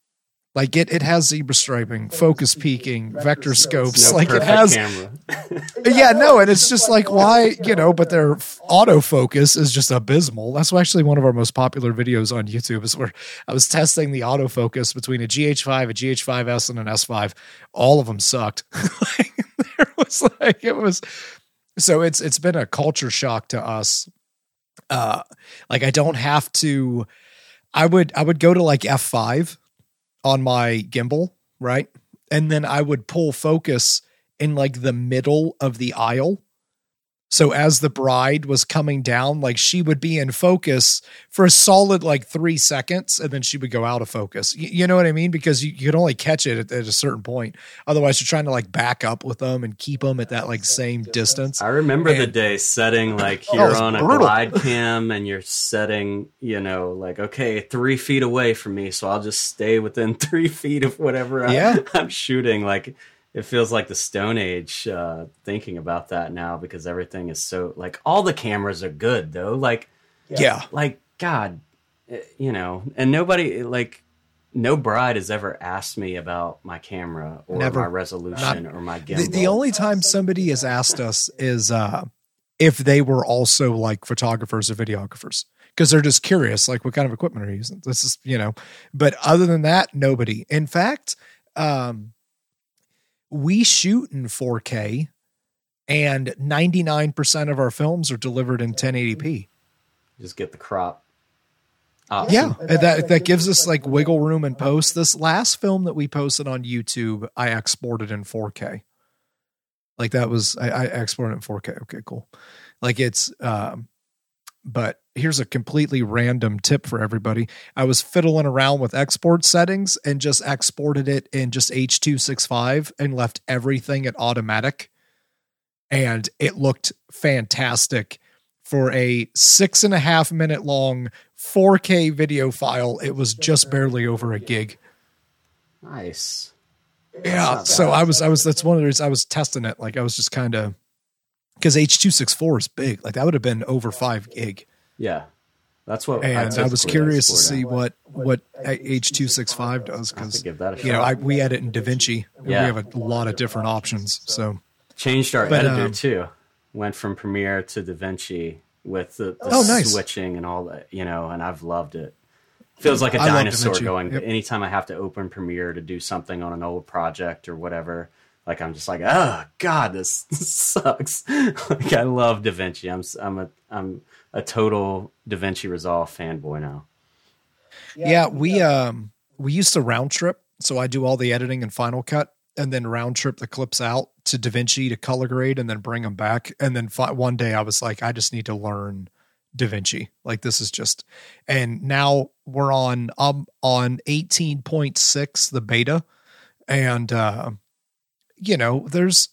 Like it, it has zebra striping, focus peaking, vector scopes. No like it has, yeah, no, and it's just like why, you know, but their autofocus is just abysmal. That's actually one of our most popular videos on YouTube is where I was testing the autofocus between a GH5, a GH5S, and an S5. All of them sucked. like, there was like it was so it's it's been a culture shock to us. Uh like I don't have to I would I would go to like F5 on my gimbal, right? And then I would pull focus in like the middle of the aisle. So as the bride was coming down, like she would be in focus for a solid like three seconds, and then she would go out of focus. Y- You, know what I mean? Because you, you can only catch it at, at a certain point. Otherwise, you're trying to like back up with them and keep them at that like same distance. I remember the day setting like Oh, you're it's on a brutal. glide cam and you're setting, you know, like okay, three feet away from me, so I'll just stay within three feet of whatever I, Yeah. I'm shooting. Like it feels like the Stone Age uh, thinking about that now because everything is so like all the cameras are good though. Like Yeah. like God, eh, you know, and nobody like. No bride has ever asked me about my camera or Never. my resolution or my gimbal. The, the only time somebody has asked us is uh, if they were also like photographers or videographers because they're just curious, like what kind of equipment are you using? This is, you know, but other than that, nobody. In fact, um, we shoot in 4K and 99% of our films are delivered in 1080p. just get the crop. option. Yeah, and that that gives us like wiggle room in post. This last film that we posted on YouTube, I exported in 4K. Like that was I, I exported in 4K. Okay, cool. Like it's um but here's a completely random tip for everybody. I was fiddling around with export settings and just exported it in just H265 and left everything at automatic. And it looked fantastic for a six and a half minute long 4K video file. It was just barely over a gig. Nice. Yeah. So I was, I was, that's one of the reasons I was testing it. Like I was just kind of, because H264 is big. Like that would have been over five gig. Yeah. That's what And I, was curious to see what, what H265 does. I have to Cause give that a you know, shot. I, we edit in DaVinci. and Yeah. We have a lot of different options. So changed our But, editor um, too. Went from Premiere to DaVinci with the, the Oh, nice. switching and all that, you know, and I've loved it. Feels like a I dinosaur going. Yep. Anytime I have to open Premiere to do something on an old project or whatever, like I'm just like, oh god, this, sucks. like I love DaVinci. I'm s- I'm a I'm a total DaVinci Resolve fanboy now. Yeah, we um we used to round trip, so I do all the editing in Final Cut, and then round trip the clips out to DaVinci to color grade, and then bring them back. And then fi- one day I was like, I just need to learn DaVinci. Like this is just, and now we're on um on eighteen point six the beta, and uh, you know there's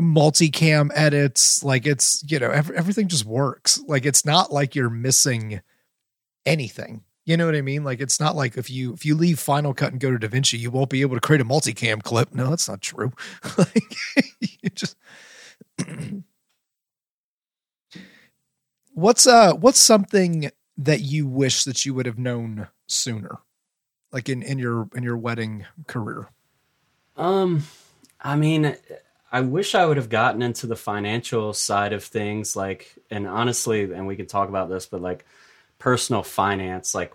multicam edits like it's you know ev- everything just works. Like it's not like you're missing anything. You know what i mean? Like it's not like if you if you leave final cut and go to davinci you won't be able to create a multicam clip. No that's not true. Like you just what's uh what's something that you wish that you would have known sooner? Like in in your in your wedding career? Um, I mean, I wish I would have gotten into the financial side of things, like, and honestly, and we can talk about this, but like personal finance, like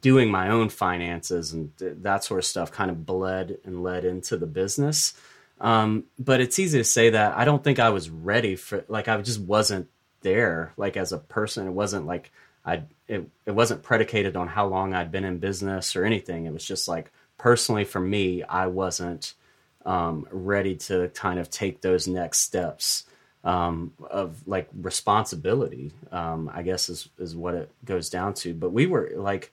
doing my own finances and that sort of stuff kind of bled and led into the business. Um, but it's easy to say that I don't think I was ready for, like, I just wasn't there, like, as a person. It wasn't like I, it, it wasn't predicated on how long I'd been in business or anything. It was just like, personally for me, I wasn't um, ready to kind of take those next steps um, of like responsibility. Um, I guess is is what it goes down to. But we were like,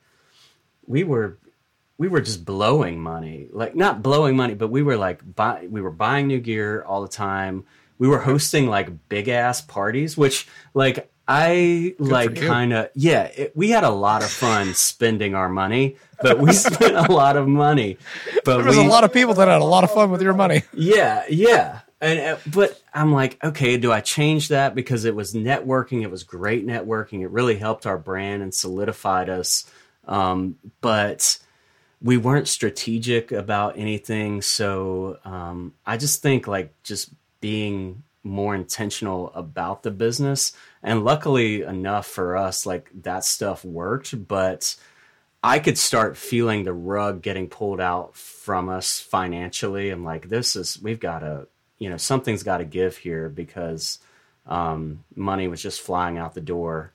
we were we were just blowing money, like not blowing money, but we were like buy, we were buying new gear all the time. We were hosting like big ass parties, which like I like kind of yeah. It, we had a lot of fun spending our money, but we spent a lot of money. But there was we, a lot of people that had a lot of fun with your money yeah, yeah. And uh, but I'm like, okay, do I change that because it was networking? It was great networking. It really helped our brand and solidified us. Um, but we weren't strategic about anything. So um, I just think like just being more intentional about the business. And luckily enough for us, like that stuff worked, but I could start feeling the rug getting pulled out from us financially. I'm like, this is, we've got to, you know, something's got to give here because um, money was just flying out the door.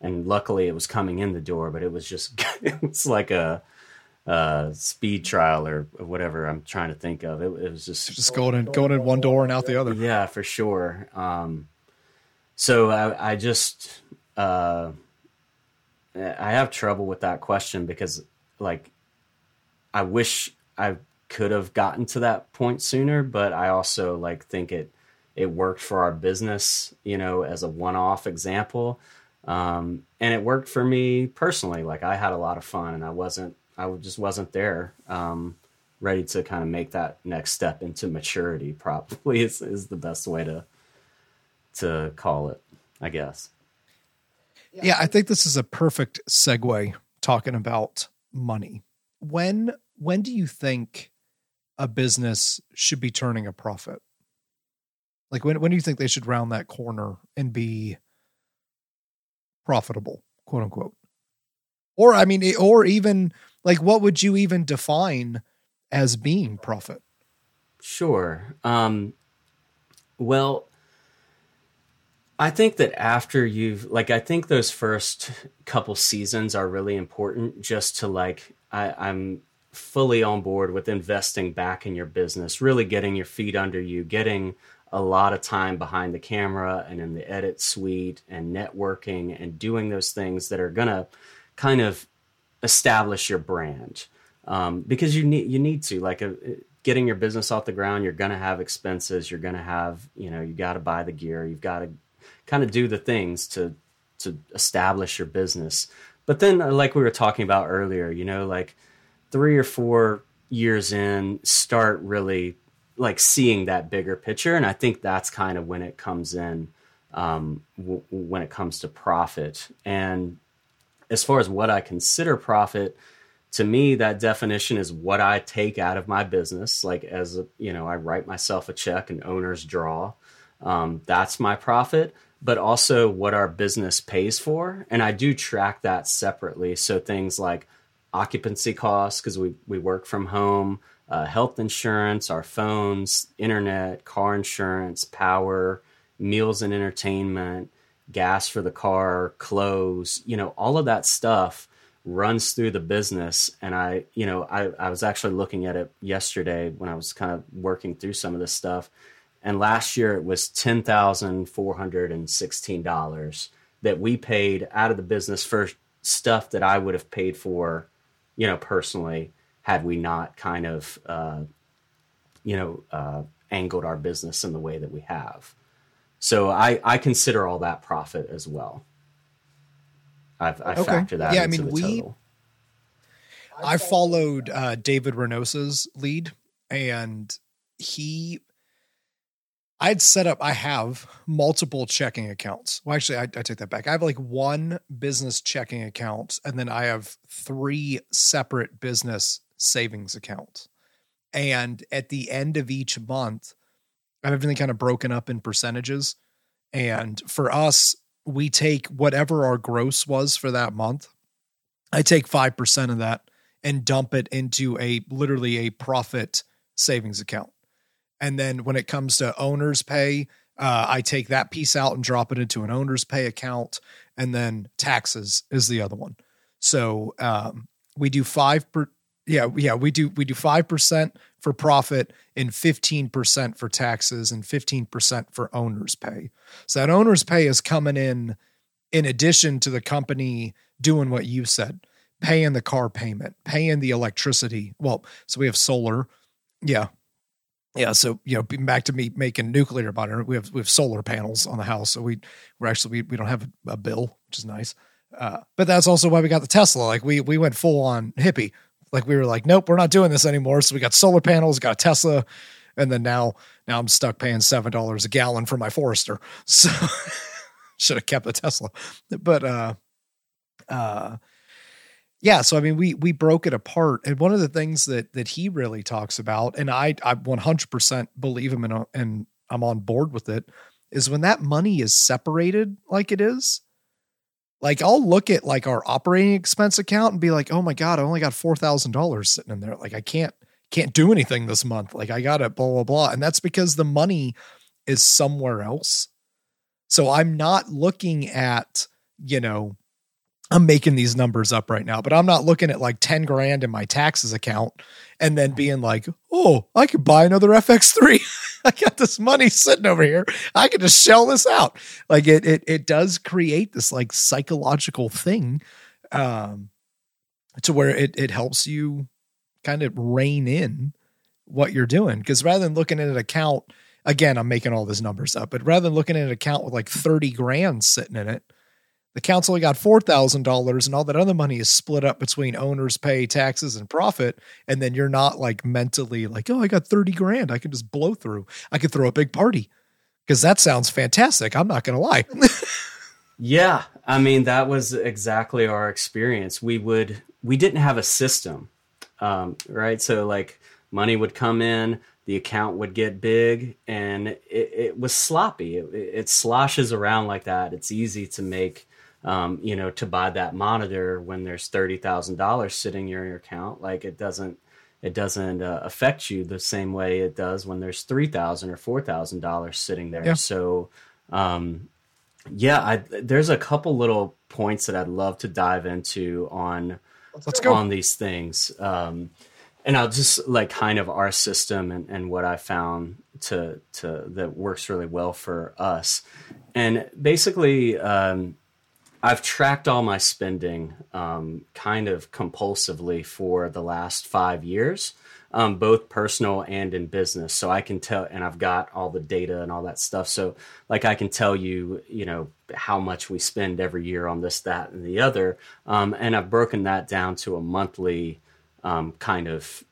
And luckily it was coming in the door, but it was just, it was like a, uh, speed trial or whatever I'm trying to think of. It, it was just just going in going in one door and out the other. Yeah, for sure. Um, so I, I just uh, I have trouble with that question because like I wish I could have gotten to that point sooner, but I also like think it it worked for our business, you know, as a one off example. Um, and it worked for me personally. Like I had a lot of fun and I wasn't I just wasn't there, um, ready to kind of make that next step into maturity. Probably is is the best way to to call it, I guess. Yeah, I think this is a perfect segue talking about money. When when do you think a business should be turning a profit? Like when when do you think they should round that corner and be profitable, quote unquote? Or I mean, or even like what would you even define as being profit? Sure. Um, well, I think that after you've like, I think those first couple seasons are really important just to like, I, I'm fully on board with investing back in your business, really getting your feet under you, getting a lot of time behind the camera and in the edit suite and networking and doing those things that are going to kind of establish your brand um, because you need you need to like a, uh, getting your business off the ground. You're going to have expenses. You're going to have you know you got to buy the gear. You've got to kind of do the things to to establish your business. But then, uh, like we were talking about earlier, you know, like three or four years in, start really like seeing that bigger picture, and I think that's kind of when it comes in um, w- when it comes to profit and as far as what I consider profit, to me that definition is what I take out of my business. Like as a, you know, I write myself a check and owners draw. Um, that's my profit, but also what our business pays for, and I do track that separately. So things like occupancy costs because we we work from home, uh, health insurance, our phones, internet, car insurance, power, meals and entertainment gas for the car, clothes, you know, all of that stuff runs through the business. And I, you know, I, I was actually looking at it yesterday when I was kind of working through some of this stuff. And last year it was $10,416 that we paid out of the business for stuff that I would have paid for, you know, personally had we not kind of, uh, you know, uh, angled our business in the way that we have. So I, I consider all that profit as well. I've, I okay. factor that yeah, I mean, we, total. I followed uh, David Renosa's lead and he I'd set up, I have multiple checking accounts. Well, actually, I, I, take that back. I have like one business checking account, and then I have three separate business savings accounts. And at the end of each month, everything kind of broken up in percentages. And for us, we take whatever our gross was for that month. I take 5% of that and dump it into a literally a profit savings account. And then when it comes to owner's pay, uh, I take that piece out and drop it into an owner's pay account. And then taxes is the other one. So um, we do five yeah, yeah, we do we do five percent for profit and fifteen percent for taxes and fifteen percent for owner's pay. So that owner's pay is coming in in addition to the company doing what you said, paying the car payment, paying the electricity. Well, so we have solar, yeah, yeah. So you know, back to me making nuclear butter. We have we have solar panels on the house, so we we're actually we, we don't have a, a bill, which is nice. Uh, but that's also why we got the Tesla. Like we we went full on hippie like we were like, nope, we're not doing this anymore. So we got solar panels, got Tesla, and then now now I'm stuck paying seven dollars a gallon for my Forester. So should have kept the Tesla. But uh uh yeah, so I mean, we we broke it apart, and one of the things that that he really talks about, and I I 100% believe him, and and I'm on board with it, is when that money is separated like it is. Like I'll look at like our operating expense account and be like, oh my god, I only got four thousand dollars sitting in there. Like I can't can't do anything this month. Like I got it, blah blah blah, and that's because the money is somewhere else. So I'm not looking at you know I'm making these numbers up right now, but I'm not looking at like 10 grand in my taxes account and then being like, oh, I could buy another FX3. I got this money sitting over here. I could just shell this out. Like it it it does create this like psychological thing um to where it it helps you kind of rein in what you're doing. Because rather than looking at an account, again, I'm making all these numbers up, but rather than looking at an account with like 30 grand sitting in it, the council got $4,000 and all that other money is split up between owners pay, taxes, and profit. And then you're not like mentally like, oh, I got 30 grand. I can just blow through. I could throw a big party because that sounds fantastic. I'm not going to lie. yeah. I mean, that was exactly our experience. We would, we didn't have a system, um, right? So like money would come in, the account would get big and it, it was sloppy. It, it sloshes around like that. It's easy to make um, you know, to buy that monitor when there's thirty thousand dollars sitting in your account. Like it doesn't it doesn't uh, affect you the same way it does when there's three thousand or four thousand dollars sitting there. Yeah. So, um, yeah, I, there's a couple little points that I'd love to dive into on Let's go. on these things. Um, and I'll just like kind of our system and, and what I found to to that works really well for us. And basically, um, I've tracked all my spending um, kind of compulsively for the last five years, um, both personal and in business. So I can tell, and I've got all the data and all that stuff. So, like, I can tell you, you know, how much we spend every year on this, that, and the other. Um, and I've broken that down to a monthly um, kind of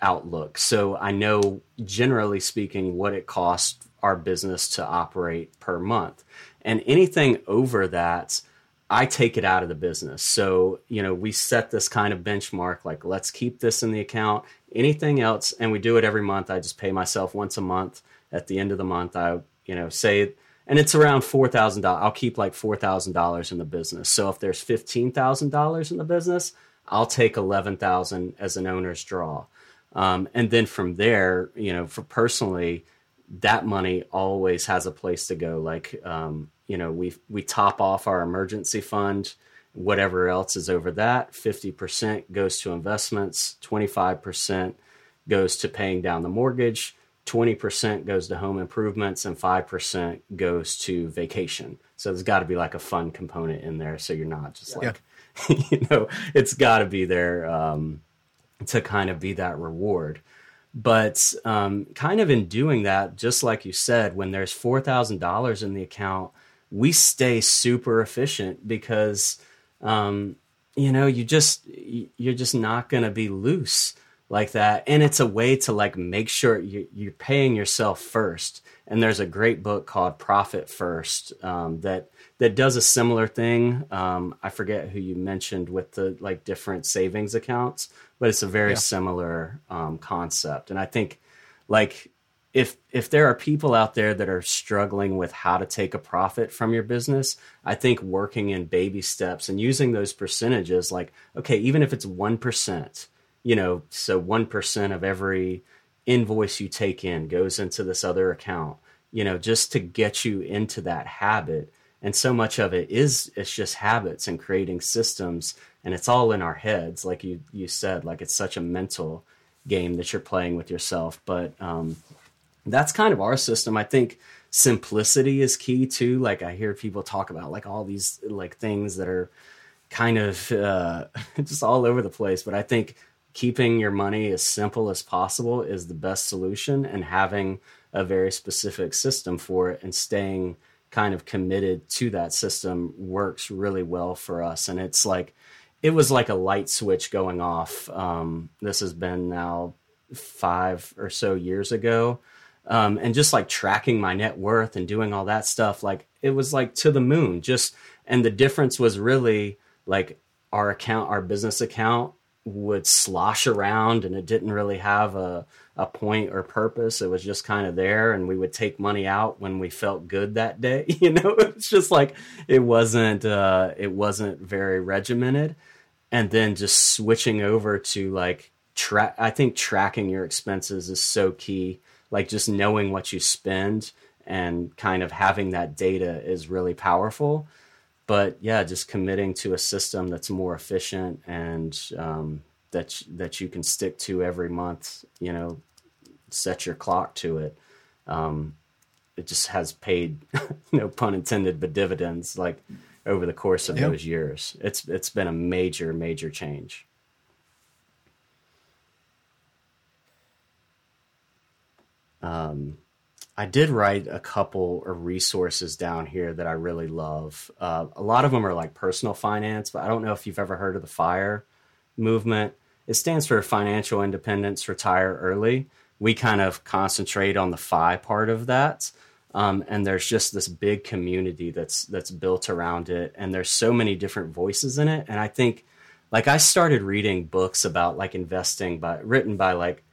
outlook. So I know, generally speaking, what it costs our business to operate per month. And anything over that, I take it out of the business. So, you know, we set this kind of benchmark like, let's keep this in the account. Anything else, and we do it every month. I just pay myself once a month. At the end of the month, I, you know, say, and it's around $4,000. I'll keep like $4,000 in the business. So if there's $15,000 in the business, I'll take 11,000 as an owner's draw. Um, and then from there, you know, for personally, that money always has a place to go. Like, um, you know, we we top off our emergency fund. Whatever else is over that, fifty percent goes to investments. Twenty five percent goes to paying down the mortgage. Twenty percent goes to home improvements, and five percent goes to vacation. So there's got to be like a fun component in there, so you're not just like, yeah. you know, it's got to be there um, to kind of be that reward. But um, kind of in doing that, just like you said, when there's four thousand dollars in the account, we stay super efficient because um, you know you just you're just not going to be loose like that. And it's a way to like make sure you, you're paying yourself first. And there's a great book called profit first um, that that does a similar thing. Um, i forget who you mentioned with the like different savings accounts but it's a very yeah. similar um, concept. And i think like if if there are people out there that are struggling with how to take a profit from your business, I think working in baby steps and using those percentages, like okay, even if it's one percent, you know, so one percent of every invoice you take in goes into this other account, you know, just to get you into that habit. And so much of it is it's just habits and creating systems, and it's all in our heads, like you you said, like it's such a mental game that you're playing with yourself, but um, that's kind of our system. I think simplicity is key too. Like I hear people talk about like all these like things that are kind of uh, just all over the place, but I think keeping your money as simple as possible is the best solution and having a very specific system for it and staying kind of committed to that system works really well for us and it's like it was like a light switch going off um, this has been now five or so years ago um, and just like tracking my net worth and doing all that stuff like it was like to the moon just and the difference was really like our account, our business account would slosh around and it didn't really have a, a point or purpose. It was just kind of there and we would take money out when we felt good that day. You know, it's just like it wasn't uh it wasn't very regimented. And then just switching over to like track I think tracking your expenses is so key. Like just knowing what you spend and kind of having that data is really powerful. But yeah, just committing to a system that's more efficient and um, that that you can stick to every month. You know, set your clock to it. Um, it just has paid, no pun intended, but dividends like over the course of yep. those years. It's it's been a major major change. Um, I did write a couple of resources down here that I really love. Uh, a lot of them are like personal finance, but I don't know if you've ever heard of the FIRE movement. It stands for Financial Independence Retire Early. We kind of concentrate on the FI part of that. Um, and there's just this big community that's that's built around it, and there's so many different voices in it. And I think, like, I started reading books about like investing, by written by like,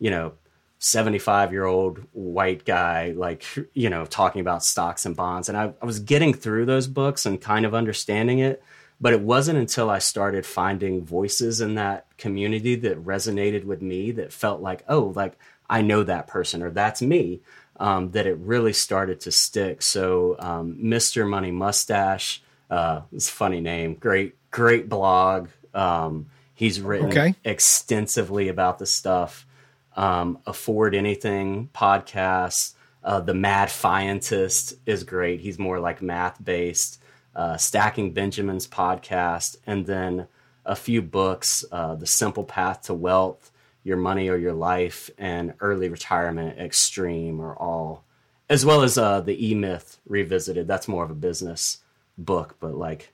you know, 75 year old white guy, like, you know, talking about stocks and bonds. And I, I, was getting through those books and kind of understanding it. But it wasn't until I started finding voices in that community that resonated with me that felt like, oh, like I know that person or that's me, um, that it really started to stick. So, um, Mr. Money Mustache, uh, it's a funny name, great, great blog. Um, he's written okay. extensively about the stuff um, Afford Anything podcast. Uh, the Mad Fientist is great. He's more like math based. Uh, Stacking Benjamins podcast, and then a few books uh, The Simple Path to Wealth, Your Money or Your Life, and Early Retirement Extreme or all, as well as uh, The E Myth Revisited. That's more of a business book, but like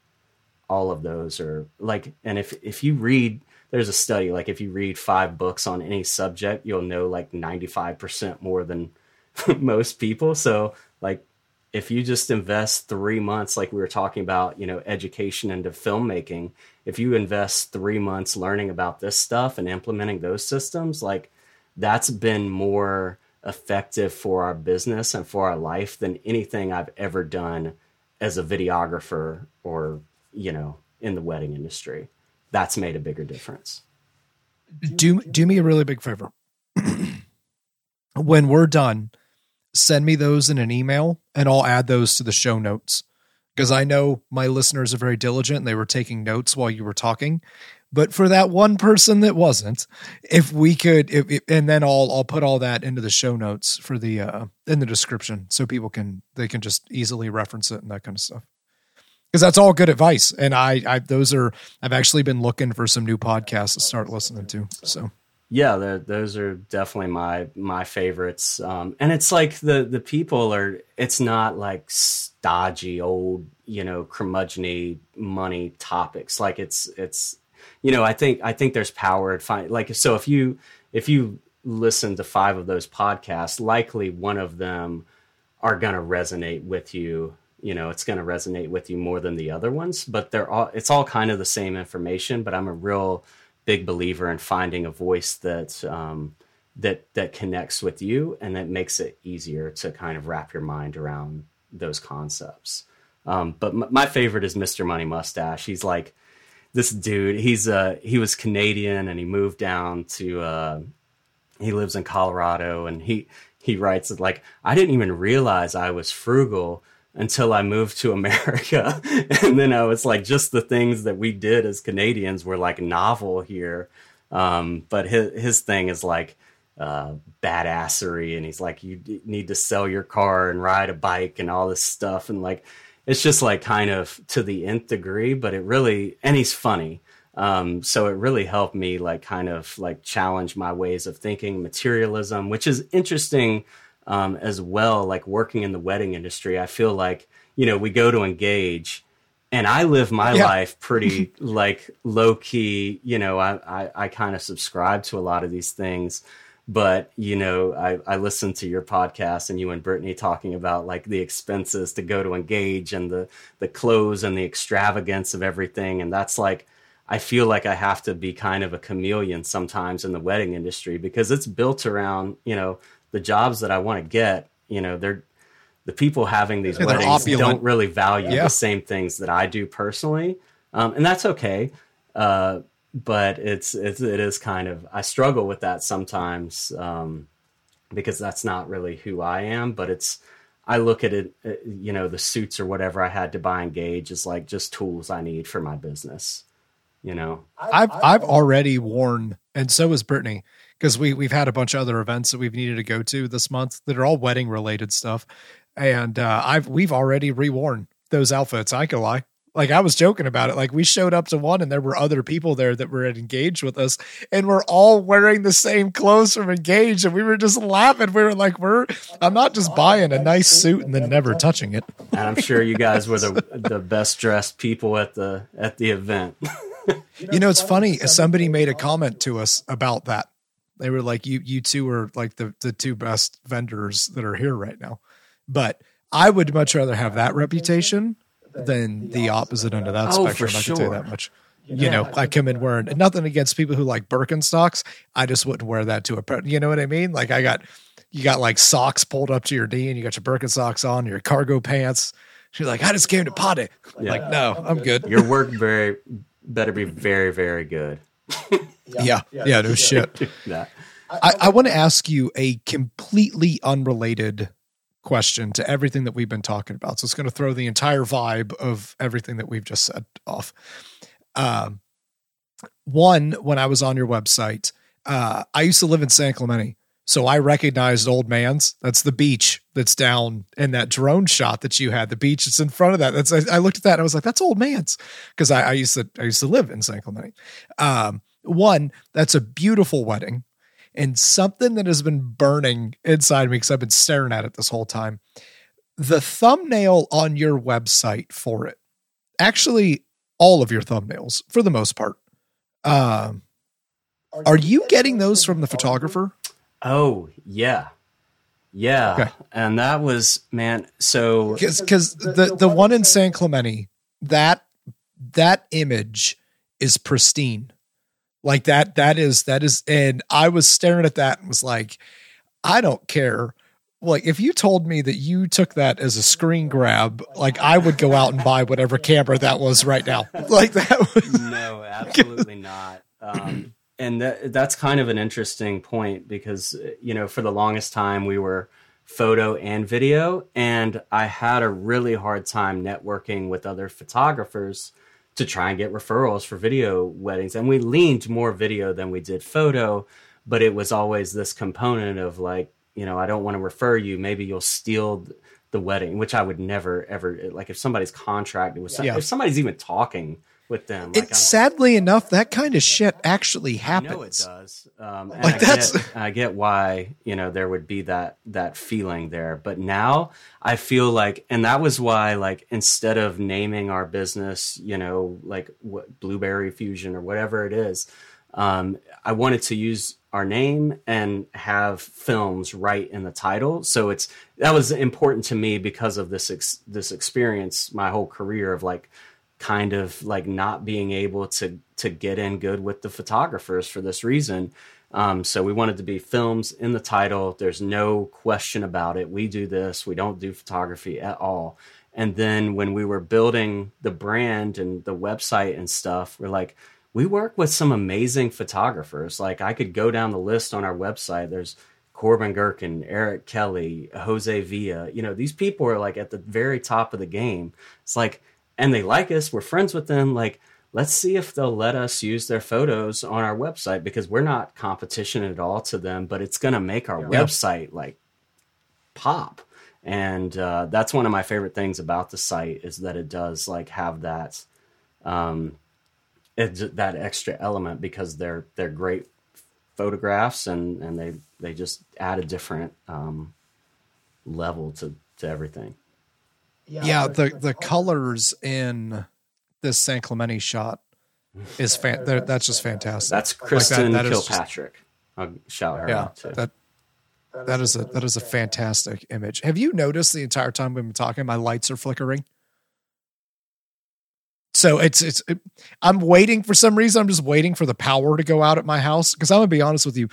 all of those are like, and if, if you read, there's a study like if you read five books on any subject you'll know like 95% more than most people. So like if you just invest three months like we were talking about you know education into filmmaking if you invest three months learning about this stuff and implementing those systems like that's been more effective for our business and for our life than anything i've ever done as a videographer or you know in the wedding industry that's made a bigger difference. Do do me a really big favor. when we're done, send me those in an email and I'll add those to the show notes because I know my listeners are very diligent and they were taking notes while you were talking. But for that one person that wasn't, if we could, if, if, and then I'll I'll put all that into the show notes for the uh in the description so people can they can just easily reference it and that kind of stuff because that's all good advice. And I, I, those are, I've actually been looking for some new podcasts to start listening to. So, yeah, those are definitely my my favorites. Um, and it's like the the people are. It's not like stodgy old, you know, curmudgeony money topics. Like it's it's, you know, I think I think there's power at find like so if you if you listen to five of those podcasts, likely one of them are going to resonate with you you know it's going to resonate with you more than the other ones but they're all it's all kind of the same information but i'm a real big believer in finding a voice that um, that that connects with you and that makes it easier to kind of wrap your mind around those concepts. Um, but m- my favorite is mr money mustache. He's like this dude. He's uh he was canadian and he moved down to uh he lives in colorado and he he writes it like i didn't even realize i was frugal until I moved to America. and then I was like, just the things that we did as Canadians were like novel here. Um, but his, his thing is like, uh, badassery. And he's like, you need to sell your car and ride a bike and all this stuff. And like, it's just like kind of to the nth degree, but it really, and he's funny. Um, so it really helped me like kind of like challenge my ways of thinking materialism, which is interesting um, as well, like working in the wedding industry, I feel like, you know, we go to engage and I live my yeah. life pretty like low key, you know, I, I, I kind of subscribe to a lot of these things. But, you know, I, I listened to your podcast and you and Brittany talking about like the expenses to go to engage and the, the clothes and the extravagance of everything. And that's like, I feel like I have to be kind of a chameleon sometimes in the wedding industry because it's built around, you know, the jobs that I want to get, you know, they're the people having these And they're weddings opulent. don't really value Yeah. the same things that I do personally. Um, and that's okay. Uh, but it's, it's, it is kind of, I struggle with that sometimes. Um, because that's not really who I am, but it's, I look at it, uh, you know, the suits or whatever I had to buy and gauge is like just tools I need for my business, you know? I've I've already worn, and so has Brittany, because we we've had a bunch of other events that we've needed to go to this month that are all wedding related stuff, and uh, I've we've already reworn those outfits. I can lie. Like I was joking about it. Like we showed up to one, and there were other people there that were engaged with us, and we're all wearing the same clothes from engaged, and we were just laughing. We were like, "We're I'm not just buying a nice suit and then never touching it." And I'm sure you guys were the, the best dressed people at the, at the event. You know, it's funny. Somebody made a comment to us about that. They were like, "You, you two are like the the two best vendors that are here right now." But I would much rather have that reputation than the opposite end of that Oh, spectrum. for I can tell you that much. You know, I come in wearing nothing against people who like Birkenstocks. I just wouldn't wear that to a. pre- You know what I mean? Like I got, you got like socks pulled up to your knee, and you got your Birkenstocks on, your cargo pants. She's like, I just came to potty. Yeah. Like, no, I'm good. Your work very, better be very, very good. Yeah, yeah, no shit. That. I, I want to ask you a completely unrelated question to everything that we've been talking about. So it's going to throw the entire vibe of everything that we've just said off. Um, one, when I was on your website, uh, I used to live in San Clemente. So I recognized Old Man's. That's the beach that's down in that drone shot that you had. The beach that's in front of that. That's I, I looked at that and I was like, that's Old Man's because I, I used to I used to live in San Clemente. Um, one, that's a beautiful wedding and something that has been burning inside me because I've been staring at it this whole time. The thumbnail on your website for it, actually, all of your thumbnails for the most part, um, are you getting those from the photographer? Oh yeah. Yeah. Okay. And that was, man. So Because the the one in San Clemente that that image is pristine, like that that is that is, and I was staring at that and was like, I don't care. Like if you told me that you took that as a screen grab, like I would go out and buy whatever camera that was right now. Like that was no, absolutely not. Um, and that, that's kind of an interesting point because you know for the longest time we were photo and video, and I had a really hard time networking with other photographers to try and get referrals for video weddings, and we leaned more video than we did photo, but it was always this component of like you know I don't want to refer you, maybe you'll steal the wedding, which I would never ever like if somebody's contracted with some, Yeah. if somebody's even talking with them. Like it, sadly enough, that kind of shit actually know it happens. does. Um, and Like, I that's- Get, I get why you know there would be that that feeling there, but now I feel like, and that was why, like, instead of naming our business, you know, like what Blueberry Fusion or whatever it is, um, I wanted to use our name and have films right in the title. So it's that was important to me because of this ex, this experience, my whole career of like kind of like not being able to to get in good with the photographers for this reason. Um, so we wanted to be films in the title. There's no question about it. We do this. We don't do photography at all. And then when we were building the brand and the website and stuff, we're like, we work with some amazing photographers. Like I could go down the list on our website. There's Corbin Gurkin, Eric Kelley, Jose Villa. You know, these people are like at the very top of the game. It's like, and they like us. We're friends with them. Like, let's see if they'll let us use their photos on our website because we're not competition at all to them, but it's going to make our website like pop. And uh, that's one of my favorite things about the site is that it does like have that um, it, that extra element because they're they're great photographs and and they they just add a different um, level to to everything. Yeah, the the colors in this San Clemente shot is fan. they're- That's just fantastic. That's Kristen that is just- Kilpatrick. I'll shout her yeah, out too. that that is a that is a fantastic image. Have you noticed the entire time we've been talking, my lights are flickering? so it's it's it, I'm waiting for some reason. I'm just waiting for the power to go out at my house because I'm gonna be honest with you.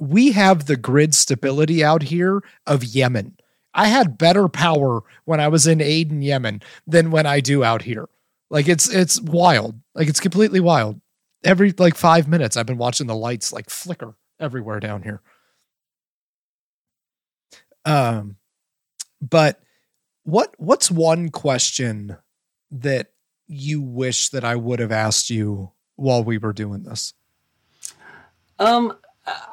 We have the grid stability out here of Yemen. I had better power when I was in Aden, Yemen, than when I do out here. Like it's it's wild. Like it's completely wild. Every like five minutes, I've been watching the lights like flicker everywhere down here. Um, but what what's one question that you wish that I would have asked you while we were doing this? Um,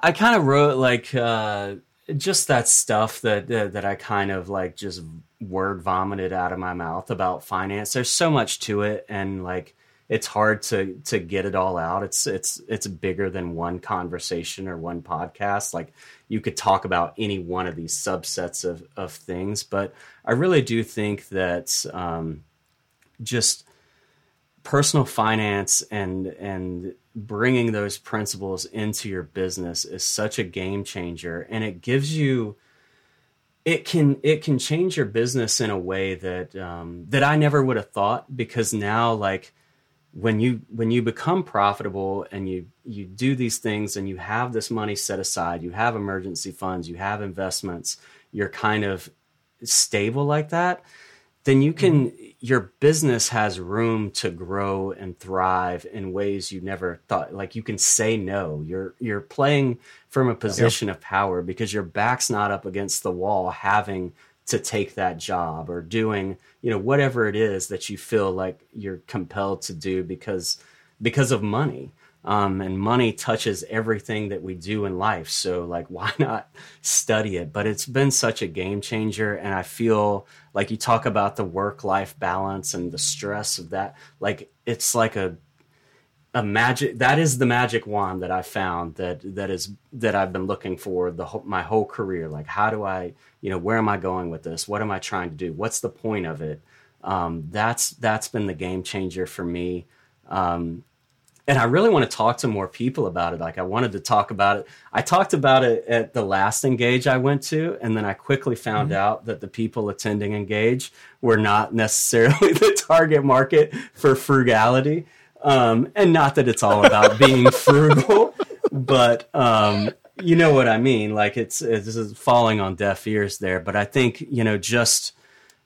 I kind of wrote like uh, just that stuff that that I kind of like just word vomited out of my mouth about finance. There's so much to it, and like it's hard to to get it all out. It's it's it's bigger than one conversation or one podcast. Like you could talk about any one of these subsets of of things, but I really do think that um, just personal finance and and bringing those principles into your business is such a game changer. And it gives you it can it can change your business in a way that um, that I never would have thought because now like when you when you become profitable and you you do these things and you have this money set aside you have emergency funds you have investments you're kind of stable like that then you can mm-hmm. your business has room to grow and thrive in ways you never thought like you can say no. You're you're playing from a position of power because your back's not up against the wall having to take that job or doing you know whatever it is that you feel like you're compelled to do because because of money um, and money touches everything that we do in life. So like why not study it? But it's been such a game changer and i feel like you talk about the work life balance and the stress of that like it's like a a magic that is the magic wand that i found that that is that i've been looking for the whole, my whole career. Like how do i you know where am i going with this? What am i trying to do? What's the point of it? Um, that's that's been the game changer for me. Um, and I really want to talk to more people about it. Like I wanted to talk about it. I talked about it at the last Engage I went to, and then I quickly found mm-hmm. out that the people attending Engage were not necessarily the target market for frugality. Um, and not that it's all about being frugal, but um, you know what I mean. Like it's it's falling on deaf ears there. But I think you know just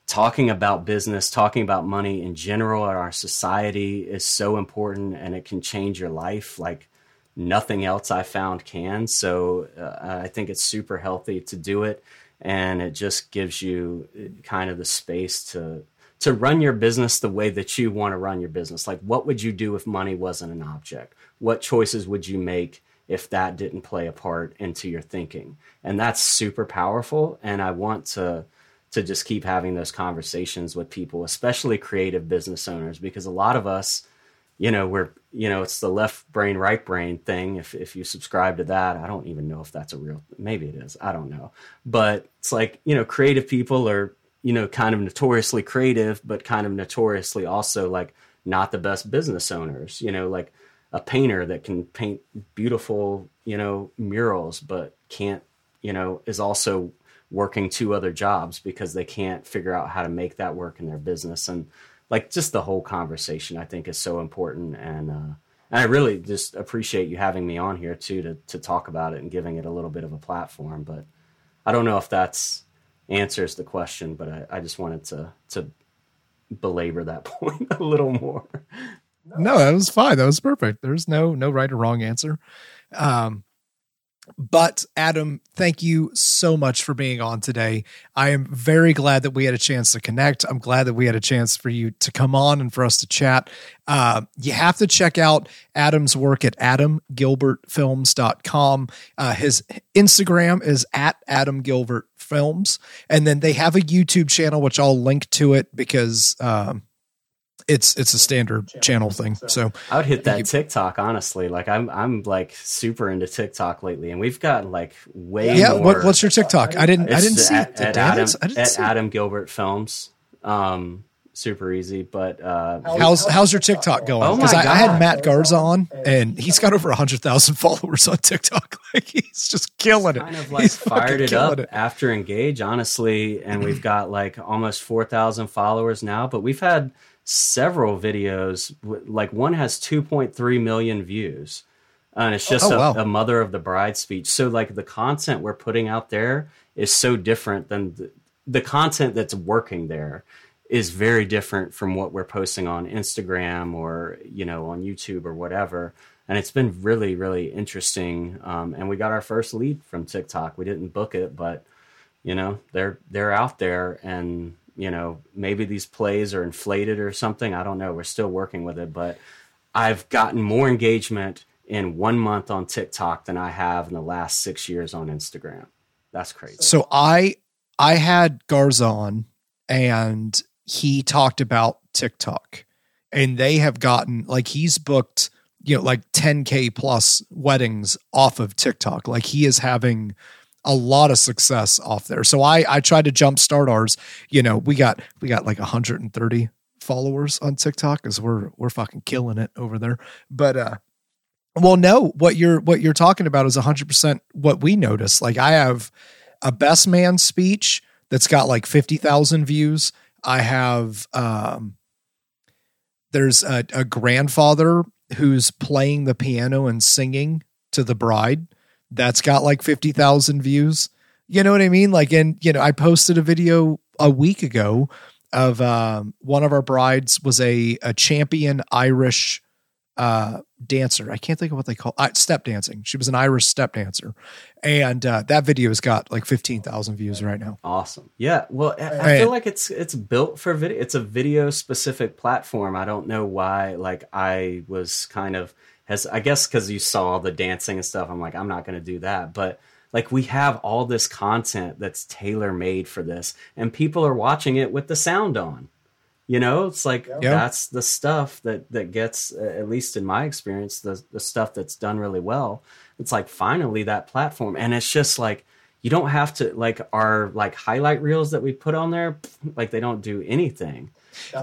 talking about business, talking about money in general in our society is so important and it can change your life like nothing else I found can. So uh, I think it's super healthy to do it and it just gives you uh, kind of the space to to run your business the way that you want to run your business. Like what would you do if money wasn't an object? What choices would you make if that didn't play a part into your thinking? And that's super powerful and I want to to just keep having those conversations with people, especially creative business owners, because a lot of us, you know, we're, you know, it's the left brain, right brain thing. If, if you subscribe to that, I don't even know if that's a real, maybe it is. I don't know. But it's like, you know, creative people are, you know, kind of notoriously creative, but kind of notoriously also like not the best business owners, you know, like a painter that can paint beautiful, you know, murals, but can't, you know, is also working two other jobs because they can't figure out how to make that work in their business. And like just the whole conversation i think is so important. And uh, and i really just appreciate you having me on here too to to talk about it and giving it a little bit of a platform. But i don't know if that's answers the question but i, I just wanted to to belabor that point a little more. No that was fine. That was perfect. There's no no right or wrong answer. Um but Adam, thank you so much for being on today. I am very glad that we had a chance to connect. I'm glad that we had a chance for you to come on and for us to chat. Uh, you have to check out Adam's work at adamgilbertfilms.com. Uh, his Instagram is at Adam Gilbert Films. And then they have a YouTube channel, which I'll link to it because um, it's it's a standard channel thing. So I would hit that you, TikTok honestly. Like I'm I'm like super into TikTok lately, and we've gotten like way yeah. What, what's your TikTok? I didn't I didn't see at, it. At Adam, I didn't at see Adam Gilbert Films. Um, super easy. But uh, how's how's your TikTok going? Because oh I, I, had Matt Garza on, and he's got over hundred thousand followers on TikTok. Like he's just killing it. Kind of like he's fired it up it. after Engage, honestly, and we've got like almost four thousand followers now. But we've had several videos. Like one has 2.3 million views, and it's just Oh, a, wow. a mother of the bride speech. So like the content we're putting out there is so different than the, the content that's working there is very different from what we're posting on Instagram or you know on YouTube or whatever. And it's been really really interesting. Um, and we got our first lead from TikTok. We didn't book it, but you know they're they're out there and you know maybe these plays are inflated or something. I don't know. We're still working with it but i've gotten more engagement in one month on tiktok than i have in the last six years on instagram. That's crazy. So I I had Garza on and he talked about TikTok and they have gotten like he's booked you know like 10k plus weddings off of TikTok. Like he is having a lot of success off there. So I I tried to jumpstart ours. You know, we got we got like 130 followers on TikTok because we're we're fucking killing it over there. But uh well no, what you're what you're talking about is 100% what we notice. Like I have a best man speech that's got like 50,000 views. I have um there's a, a grandfather who's playing the piano and singing to the bride that's got like 50,000 views. You know what I mean? Like and you know, I posted a video a week ago of um one of our brides was a a champion Irish uh dancer. I can't think of what they call uh, step dancing. She was an Irish step dancer. And uh that video has got like 15,000 views right now. awesome yeah well i, I feel like it's it's built for video it's a video specific platform i don't know why like i was kind of has i guess because you saw the dancing and stuff i'm like i'm not going to do that. But like we have all this content that's tailor made for this and people are watching it with the sound on. You know it's like Yeah. that's the stuff that that gets at least in my experience the the stuff that's done really well. It's like finally that platform and it's just like you don't have to like our like highlight reels that we put on there like they don't do anything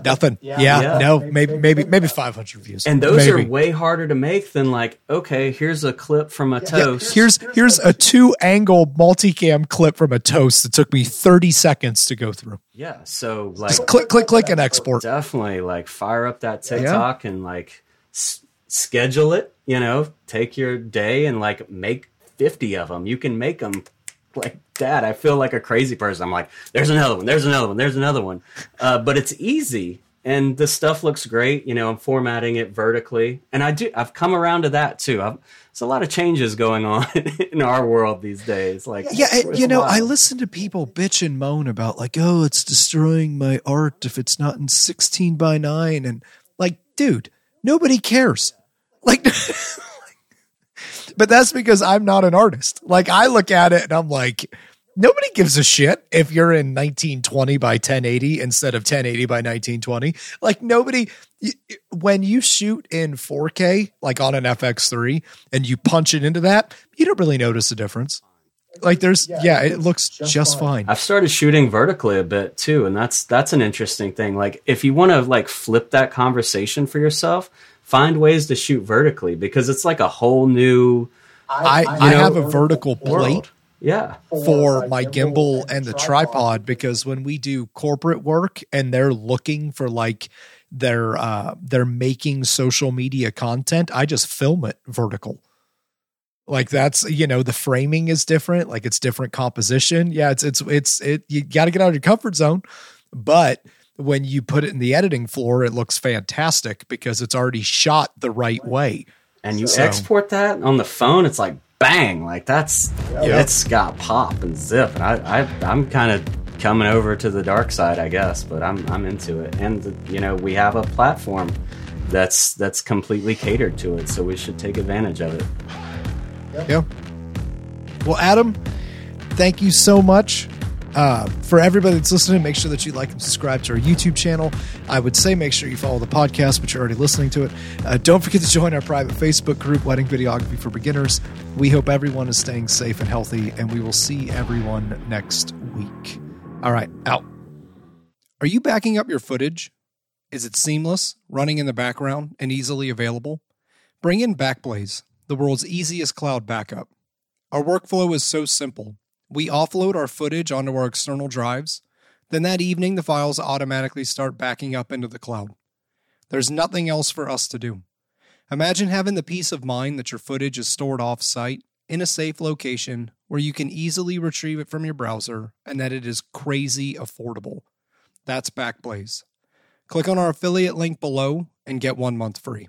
Nothing. Yeah. Yeah. No, maybe maybe maybe 500 views. and those maybe. are way harder to make than like okay here's a clip from a Yeah, toast here's here's a two angle multicam clip from a toast that took me 30 seconds to go through. yeah so like Just click click click and export. definitely like fire up that TikTok and like s- schedule it. You know, take your day and like make fifty of them. You can make them like that. I feel like a crazy person. I'm like, there's another one. There's another one. There's another one. Uh, but it's easy. And the stuff looks great. You know, I'm formatting it vertically, and I do. I've come around to that too. I've, there's a lot of changes going on in our world these days. Like, Yeah, and, you know, I listen to people bitch and moan about like, oh, it's destroying my art if it's not in 16 by 9 and like, dude, nobody cares. Like But that's because I'm not an artist. Like I look at it and I'm like nobody gives a shit if you're in 1920 by 1080 instead of 1080 by 1920. Like nobody when you shoot in 4K like on an FX3 and you punch it into that, you don't really notice a difference. Like there's yeah, it looks just fine. I've started shooting vertically a bit too, and that's that's an interesting thing. Like if you want to like flip that conversation for yourself, find ways to shoot vertically because it's like a whole new I, I know, have a vertical plate. Yeah. for my gimbal and the tripod because when we do corporate work and they're looking for like their uh they're making social media content, I just film it vertical. Like that's you know the framing is different, like it's different composition. Yeah, it's it's it's it you got to get out of your comfort zone, but when you put it in the editing floor, it looks fantastic because it's already shot the right way. And you So- export that on the phone, it's like bang, like that's it's got pop and zip. And I, I I'm kind of coming over to the dark side, I guess, but I'm I'm into it. And you know, we have a platform that's that's completely catered to it, so we should take advantage of it. Yeah. Well, Adam, thank you so much. Uh, for everybody that's listening, make sure that you like and subscribe to our YouTube channel. I would say make sure you follow the podcast, but you're already listening to it. Uh, don't forget to join our private Facebook group, Wedding Videography for Beginners. We hope everyone is staying safe and healthy, and we will see everyone next week. All right, out. Are you backing up your footage? Is it seamless, running in the background, and easily available? Bring in Backblaze, the world's easiest cloud backup. Our workflow is so simple. We offload our footage onto our external drives. Then that evening, the files automatically start backing up into the cloud. There's nothing else for us to do. Imagine having the peace of mind that your footage is stored off site in a safe location where you can easily retrieve it from your browser and that it is crazy affordable. That's Backblaze. Click on our affiliate link below and get one month free.